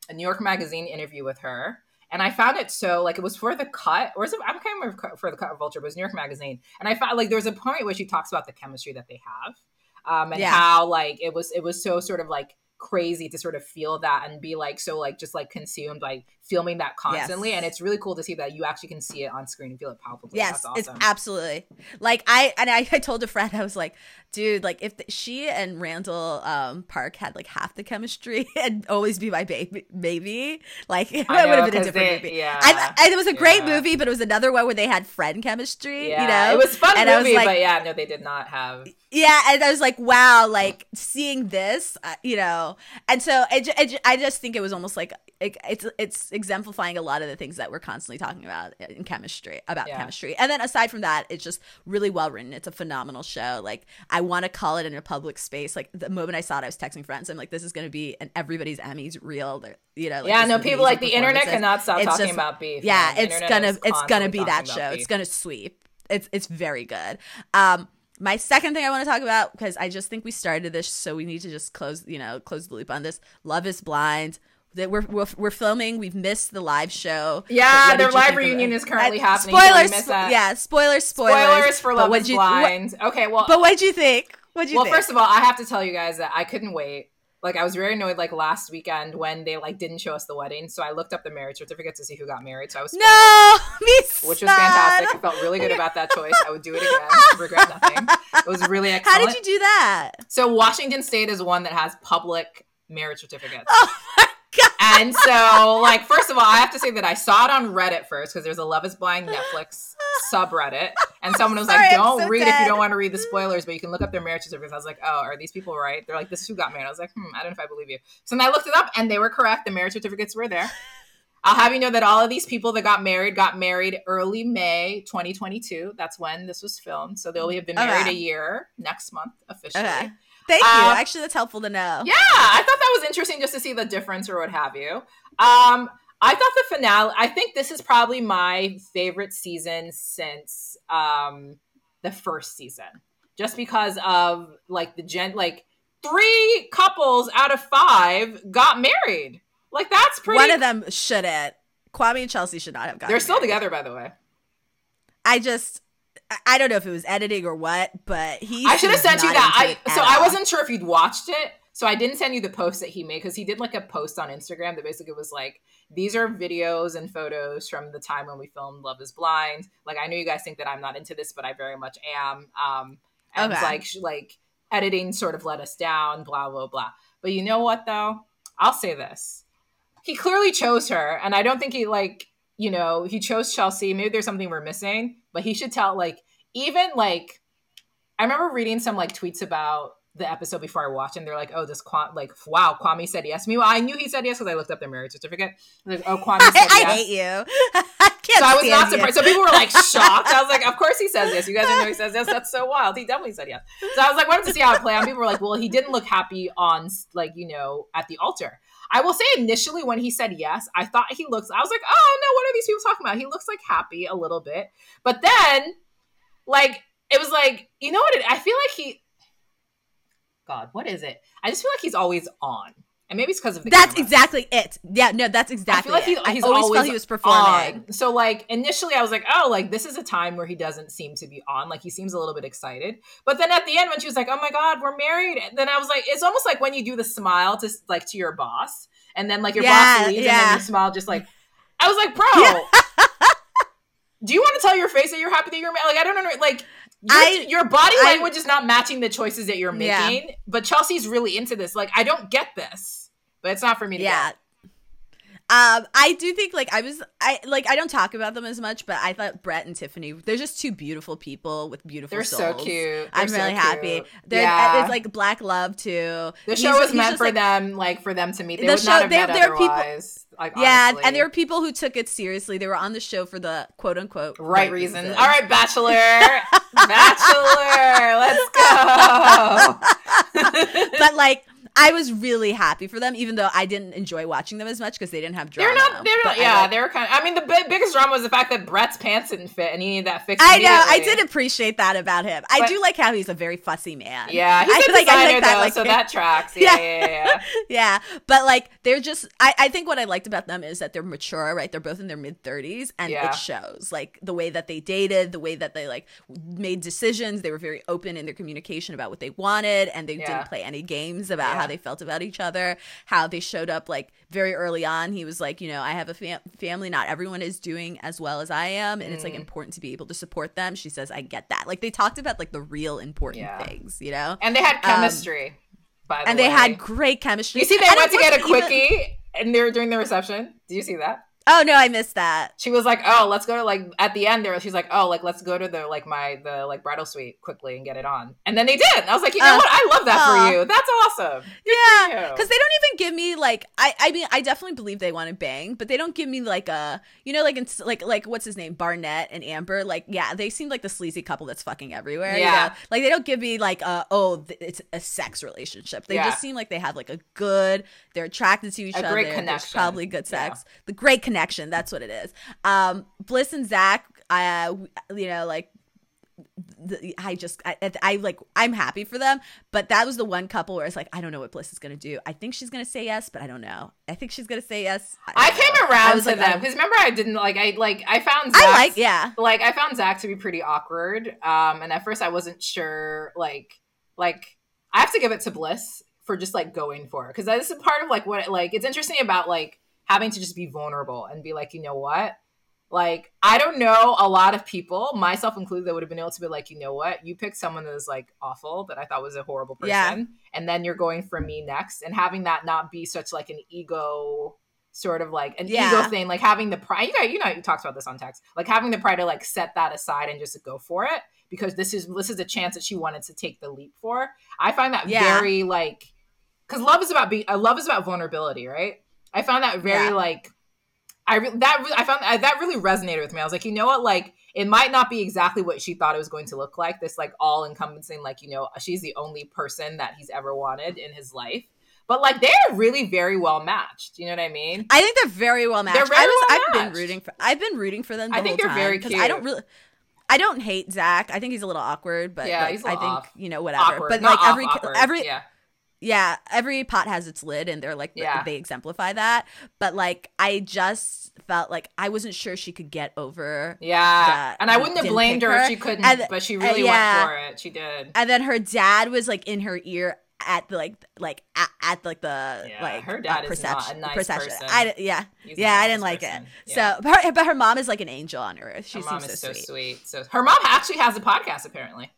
a New York Magazine interview with her. And I found it so like it was for the cut, or is it? I can't remember if for the cut of Vulture, but it was New York Magazine. And I found like there was a point where she talks about the chemistry that they have, um, and Yeah. how like it was it was so sort of like crazy to sort of feel that and be like so like just like consumed by filming that constantly. Yes. And it's really cool to see that you actually can see it on screen and feel it palpably. Yes, That's it's absolutely like I and I, I told a friend I was like, dude, like if the, she and Randall um, Park had like half the chemistry and always be my baby, maybe like it would have been a different they- movie. yeah, I, I, it was a great yeah. movie, but it was another one where they had friend chemistry. yeah, you know, it was a fun And I was movie, like- but yeah, no, they did not have. yeah, and I was like, wow, like seeing this, uh, you know, and so it, it, I just think it was almost like it, it's it's exemplifying a lot of the things that we're constantly talking about in chemistry about Yeah. chemistry, and then aside from that, it's just really well written. It's a phenomenal show. Like I want to call it in a public space. Like the moment I saw it, I was texting friends. I'm like, this is going to be an everybody's Emmys real. They're- You know, like, yeah, no, people like the internet cannot stop It's talking just- about beef. Yeah, it's gonna it's gonna be that show. about It's gonna sweep. It's it's very good. Um, my second thing I want to talk about because I just think we started this, so we need to just close you know close the loop on this. Love is blind. That we're, we're we're filming. We've missed the live show. Yeah, their live reunion is currently Uh, happening, Spoilers, yeah, spoilers, spoilers. Spoilers for Love is you- what- Blind. okay, well, but what'd you think? What'd you well, think? first of all, I have to tell you guys that I couldn't wait. Like, I was very annoyed. Like last weekend when they like didn't show us the wedding, so I looked up the marriage certificate to see who got married. So I was spoiled, no, me which was fantastic. I felt really good about that choice. I would do it again. Regret nothing. It was really exciting. How did you do that? So Washington State is one that has public marriage certificates. Oh! And so, like, first of all, I have to say that I saw it on Reddit first because there's a Love is Blind Netflix subreddit. And someone was Sorry, like, don't so read if you don't want to read the spoilers, but you can look up their marriage certificates. I was like, oh, are these people right? They're like, this is who got married. I was like, hmm, I don't know if I believe you. So then I looked it up and they were correct. The marriage certificates were there. I'll have you know that all of these people that got married got married early May 2022. That's when this was filmed. So they'll have been married Okay. a year next month officially. Okay. Thank you. Uh, Actually, that's helpful to know. Yeah, I thought that was interesting just to see the difference or what have you. Um, I thought the finale. I think this is probably my favorite season since um, the first season, just because of like the gen, like three couples out of five got married. Like that's pretty. One of them shouldn't. Kwame and Chelsea should not have gotten They're still married. together, by the way. I just, I- don't know if it was editing or what, but he. I should have sent you that. I so at I wasn't sure if you'd watched it, so I didn't send you the post that he made because he did like a post on Instagram that basically was like, "These are videos and photos from the time when we filmed Love Is Blind." Like, I know you guys think that I'm not into this, but I very much am. Um, and Okay. like, like editing sort of let us down, blah blah blah. But you know what though? I'll say this: he clearly chose her, and I don't think he like you know he chose Chelsea. Maybe there's something we're missing, but he should tell like even like I remember reading some like tweets about the episode before I watched, and they're like, "Oh, this Kwame, like, wow, Kwame said yes." Meanwhile, I knew he said yes because I looked up their marriage certificate. Like, oh, Kwame said I, I hate you. I. So I was not you. surprised. So people were like shocked. I was like, "Of course he says yes." You guys didn't know he says yes. That's so wild. He definitely said yes. So I was like, wanted to see how it played. out. People were like, "Well, he didn't look happy on like you know at the altar." I will say initially when he said yes, I thought he looks. I was like, "Oh no, what are these people talking about?" He looks like happy a little bit, but then like it was like you know what? It, I feel like he. God, what is it? I just feel like he's always on, and maybe it's because of the. That's camera. exactly it. Yeah, no, that's exactly I feel like it. he's, I always, always felt he was performing. on. So like initially I was like, oh, like this is a time where he doesn't seem to be on. Like he seems a little bit excited. But then at the end when she was like, oh my god, we're married, and then I was like, it's almost like when you do the smile to like to your boss, and then like your Yeah, boss leaves, and then you smile just like. I was like, bro. Do you want to tell your face that you're happy that you're married? Like I don't know, like. Your, I- your body I- language is not matching the choices that you're Yeah. making, but Chelsea's really into this. Like, I don't get this, but it's not for me to Yeah. get. Um, I do think like I was I like I don't talk about them as much, but I thought Brett and Tiffany they're just two beautiful people with beautiful They're so souls. cute. I'm so really happy. cute. They're, Yeah. It's like black love too. The He's- show was meant for like- them, like for them to meet. They The show- have there- are people- like Yeah, honestly. and there were people who took it seriously. They were on the show for the quote unquote right reasons. All right, Bachelor, Bachelor, let's go. but like I was really happy for them, even though I didn't enjoy watching them as much because they didn't have drama. They're not. They're not. But Yeah, like- they were kind of. I mean, the bi- biggest drama was the fact that Brett's pants didn't fit, and he needed that fixed. I know. I did appreciate that about him. I But- do like how he's a very fussy man. Yeah, he's I a like- I designer like that, though, like- so that tracks. Yeah, Yeah. yeah, yeah. yeah. yeah but like they're just I, I think what i liked about them is that they're mature right they're both in their mid 30s and Yeah. it shows like the way that they dated the way that they like made decisions they were very open in their communication about what they wanted and they didn't play any games about. How they felt about each other how they showed up like very early on he was like you know i have a fam- family not everyone is doing as well as i am and Mm. it's like important to be able to support them she says i get that like they talked about like the real important Yeah. things you know And they had chemistry. by the Um, and they had great chemistry You see, they And went to get a wasn't even- quickie, and they were doing the reception. Did you see that? Oh no, I missed that. She was like, "Oh, let's go to like at the end there." She's like, "Oh, like let's go to the like my the like bridal suite quickly and get it on." And then they did. I was like, "You know Uh, what? I love that aw. for you. That's awesome." Yeah, because they don't even give me like I. I mean, I definitely believe they want to bang, but they don't give me like a you know like in, like like what's his name Barnett and Amber. Like yeah, they seem like the sleazy couple that's fucking everywhere. you Yeah. know? like they don't give me like a oh th- it's a sex relationship. They Yeah. just seem like they have like a good. They're attracted to each A other. great There's connection. probably good sex. The great connection. That's what it is. Um, Bliss and Zach. Uh, you know like the, I just I, I like I'm happy for them, but that was the one couple where it's like I don't know what Bliss is gonna do. I think she's gonna say yes, but I don't know. I think she's gonna say yes. I don't came know. around I to like, them because remember I didn't like I like I found Zach, I like yeah. like I found Zach to be pretty awkward. Um, and at first I wasn't sure like like I have to give it to Bliss for just like going for it because this is part of like what like it's interesting about like having to just be vulnerable and be like you know what like I don't know a lot of people myself included that would have been able to be like you know what you picked someone that was like awful that I thought was a horrible person Yeah. and then you're going for me next and having that not be such like an ego sort of like an Yeah. ego thing like having the pride you know you know you talked about this on text like having the pride to like set that aside and just go for it because this is this is a chance that she wanted to take the leap for i find that Yeah. very like because love is about being uh, love is about vulnerability right i found that very Yeah. like I re- that I found I, that really resonated with me. I was like, you know what, like it might not be exactly what she thought it was going to look like. This like all encompassing, like you know, she's the only person that he's ever wanted in his life. But like they're really very well matched. You know what I mean? I think they're very well matched. They're very I was, well I've matched. been rooting for. I've been rooting for them. The I think whole they're time, very 'cause I don't really. I don't hate Zach. I think he's a little awkward, but Yeah, like, I think off. you know whatever. Awkward, but not like off, every awkward. every yeah. Yeah, every pot has its lid, and they're like Yeah. they exemplify that. But like, I just felt like I wasn't sure she could get over. Yeah, and I wouldn't have blamed pick her if she couldn't, And- but she uh, really yeah. went for it. She did. And then her dad was like in her ear at the like like at, at like the Yeah, like her dad uh, is not perception a nice perception. person. I yeah He's yeah I didn't nice like person. it. Yeah. So but her, but her mom is like an angel on earth. She her mom seems is so, so sweet. sweet. So her mom actually has a podcast apparently.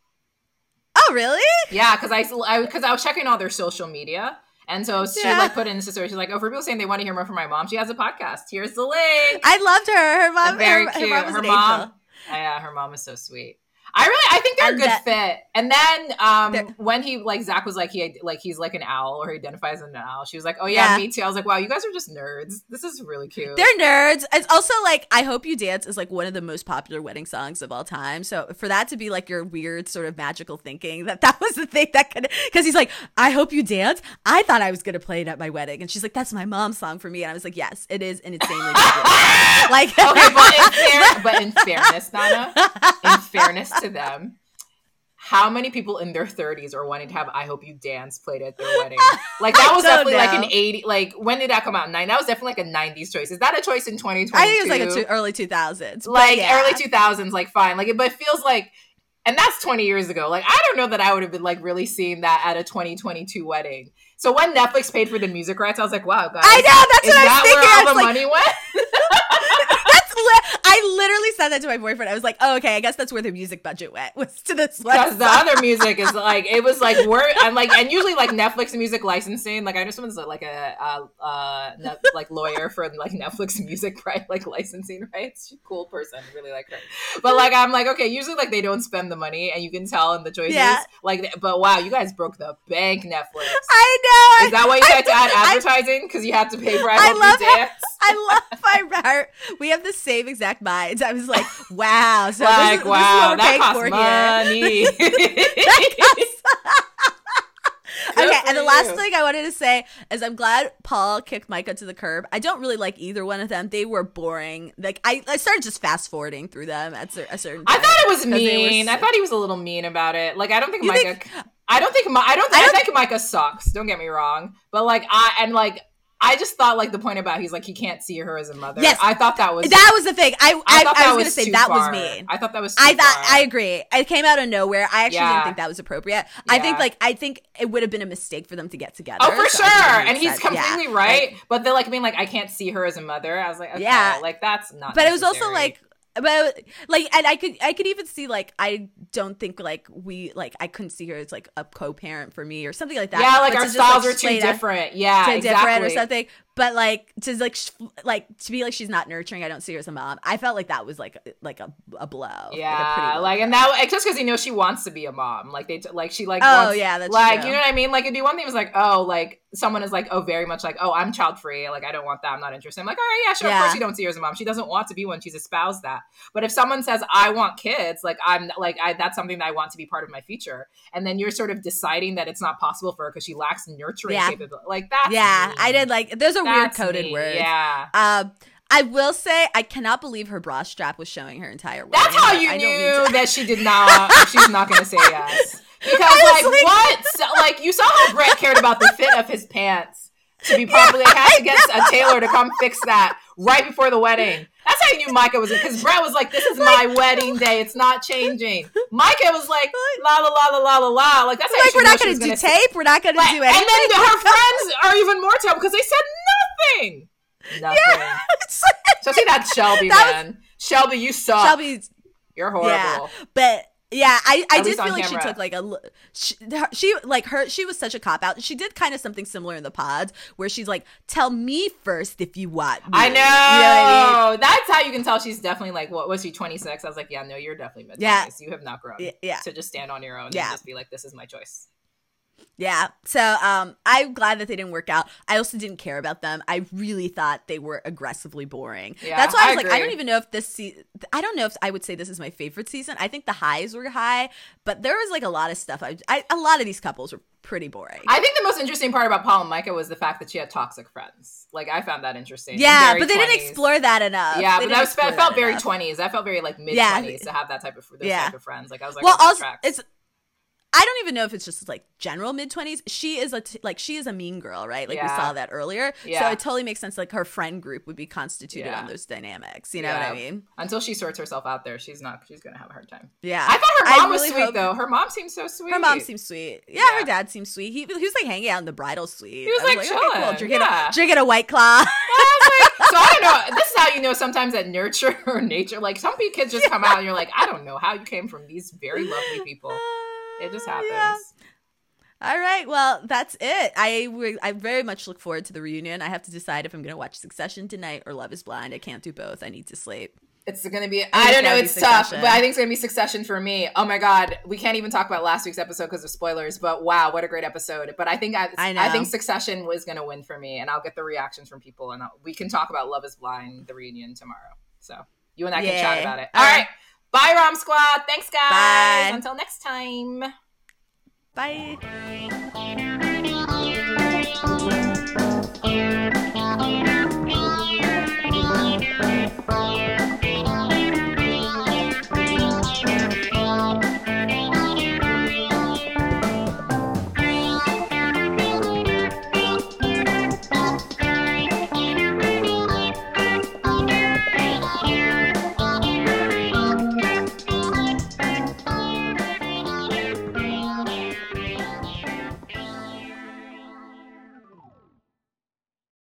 Oh really? Yeah, because I because I, was checking all their social media, and so she Yeah. like put in the story. She's like, "Oh, for people saying they want to hear more from my mom, she has a podcast. Here's the link." I loved her. Her mom. Very her, cute. Her mom was Her mom-. Yeah, her mom is so sweet. I really, I think they're And a good that- fit. And then um, when he like Zach was like he like he's like an owl or he identifies as an owl. She was like, "Oh yeah, Yeah. me too." I was like, "Wow, you guys are just nerds. This is really cute." They're nerds. It's also like I Hope You Dance is like one of the most popular wedding songs of all time. So for that to be like your weird sort of magical thinking that that was the thing that could because he's like I Hope You Dance. I thought I was gonna play it at my wedding, and she's like that's my mom's song for me, and I was like yes, it is an insanely like okay, but in, fair, but in fairness, Nana, in fairness to them, how many people in their 30s are wanting to have "I Hope You Dance" played at their wedding? Like that was definitely like an know. 80. Like when did that come out? Nine. That was definitely like a 90s choice. Is that a choice in 2022? I think it was like a two, early two thousands, like early 2000s. Like fine. Like it but it feels like. And that's 20 years ago. Like, I don't know that I would have been like really seeing that at a 2022 wedding. So when Netflix paid for the music rights, I was like, wow, guys. I know that's what I that was thinking. where all the like, money went? I literally said that to my boyfriend. I was like, oh okay, I guess that's where the music budget went was to this because the other music is like it was like we're and like and usually like Netflix music licensing like I know someone's like a uh, uh net, like lawyer for like Netflix music right like licensing rights a cool person really like her but like I'm like okay usually like they don't spend the money and you can tell in the choices Yeah. like but wow you guys broke the bank Netflix I know. is that why you I- had to add advertising because you had to pay for I, I love how- Dance I love my heart. We have the same exact minds. I was like, wow. So like this, is- wow this is that costs paying for here. money Good okay, and the last you. thing I wanted to say is I'm glad Paul kicked Micah to the curb. I don't really like either one of them. They were boring. Like I, I started just fast forwarding through them at a certain. I thought it was mean. I thought he was a little mean about it. Like I don't think You Micah. think- I don't think. Mi- I don't. I I, don't- think Micah sucks. Don't get me wrong. But like I and like I just thought like the point about he's like he can't see her as a mother. Yes. I thought that was. that was the thing. I, I, thought I, that was gonna say that was mean. I thought that was. I thought far. I agree. It came out of nowhere. I actually Yeah. didn't think that was appropriate. I think like I think it would have been a mistake for them to get together. Oh, for so I sure, and he's sense. Yeah. completely right. but they're like being like, I can't see her as a mother. I was like, okay, Yeah. like that's not. but it was also like but like and i could i could even see like i don't think like we like i couldn't see her as like a co-parent for me or something like that yeah, like But our just, like, styles are too different. Yeah, too exactly. different or something but like to like sh- like to be like she's not nurturing i don't see her as a mom i felt like that was like like a, a blow like, Yeah, low like, and that just because you know she wants to be a mom, like they t- like she like Oh, wants, yeah, that's like true. you know what I mean. Like it'd be one thing was like oh like someone is like oh very much like oh I'm child free like I don't want that I'm not interested. I'm like all right yeah sure of course you don't see her as a mom. She doesn't want to be one. She's espoused that. But if someone says I want kids, like I'm like I that's something that I want to be part of my future, and then you're sort of deciding that it's not possible for her because she lacks nurturing Yeah. capability. Like that. yeah i did like there's a weird coded word Yeah. um I will say I cannot believe her bra strap was showing her entire. That's how you I knew to- that she did not. she's not going to say yes because, like, like- what? So, like, you saw how Brett cared about the fit of his pants to be properly. I had to get a tailor to come fix that right before the wedding. That's how you knew Micah was because Brett was like, "This is my wedding day. It's not changing." Micah was like, "La la la la la la la." Like that's how like we're not going to do tape. We're not going to do do and anything. then her friends are even more terrible because they said nothing. Nothing. Like- Especially that Shelby That was- man. Shelby, you suck. Shelby, You're horrible. yeah, but yeah, I I At did feel like she took like a she, she like her she was such a cop out. She did kind of something similar in the pods where she's like, "Tell me first if you want." Me. I know. You know I mean? That's how you can tell she's definitely like, what was she, 26? I was like, yeah, no, you're definitely mid Yeah. You have not grown yeah. to just stand on your own Yeah. and just be like, this is my choice. Yeah. So um, I'm glad that they didn't work out. I also didn't care about them. I really thought they were aggressively boring. Yeah, That's why I I was like, I don't even know if this se- I don't know if I would say this is my favorite season. I think the highs were high, but there was like a lot of stuff. I, I a lot of these couples were pretty boring. I think the most interesting part about Paul and Micah was the fact that she had toxic friends. Like I found that interesting. yeah, but they didn't explore that enough. Yeah, They but that was, I felt that very enough. twenties. I felt very like mid Yeah. twenties to have that type of those Yeah. type of friends. Like I was like, well, okay, also it's. I don't even know if it's just like general mid twenties. She is a t- like she is a mean girl, right? Like we saw that earlier. Yeah. So it totally makes sense. Like her friend group would be constituted Yeah. on those dynamics. You know what I mean? until she sorts herself out there, she's not. She's gonna have a hard time. Yeah. I thought her I mom was really sweet hope- though. Her mom seems so sweet. Her mom seems sweet. Yeah, Yeah. her dad seems sweet. He, he was like hanging out in the bridal suite. He was, I like, okay, cool. Drinking, Yeah. a, drinking a white claw. I like, so I don't know. This is how you know sometimes that nurture or nature. Like some kids just come out and you're like, I don't know how you came from these very lovely people. Uh, It just happens. Yeah. All right. Well, that's it. I I very much look forward to the reunion. I have to decide if I'm going to watch Succession tonight or Love Is Blind. I can't do both. I need to sleep. It's gonna be. it's I don't know. It's tough, but I think it's gonna be Succession for me. Oh my god, we can't even talk about last week's episode because of spoilers. But wow, what a great episode! But I think I, I I, think Succession was gonna win for me, and I'll get the reactions from people, and I'll, we can talk about Love Is Blind, the reunion tomorrow. So you and I can chat about it. All All right. right, Bye, Rom Squad. Thanks, guys. Bye. Until next time. Bye.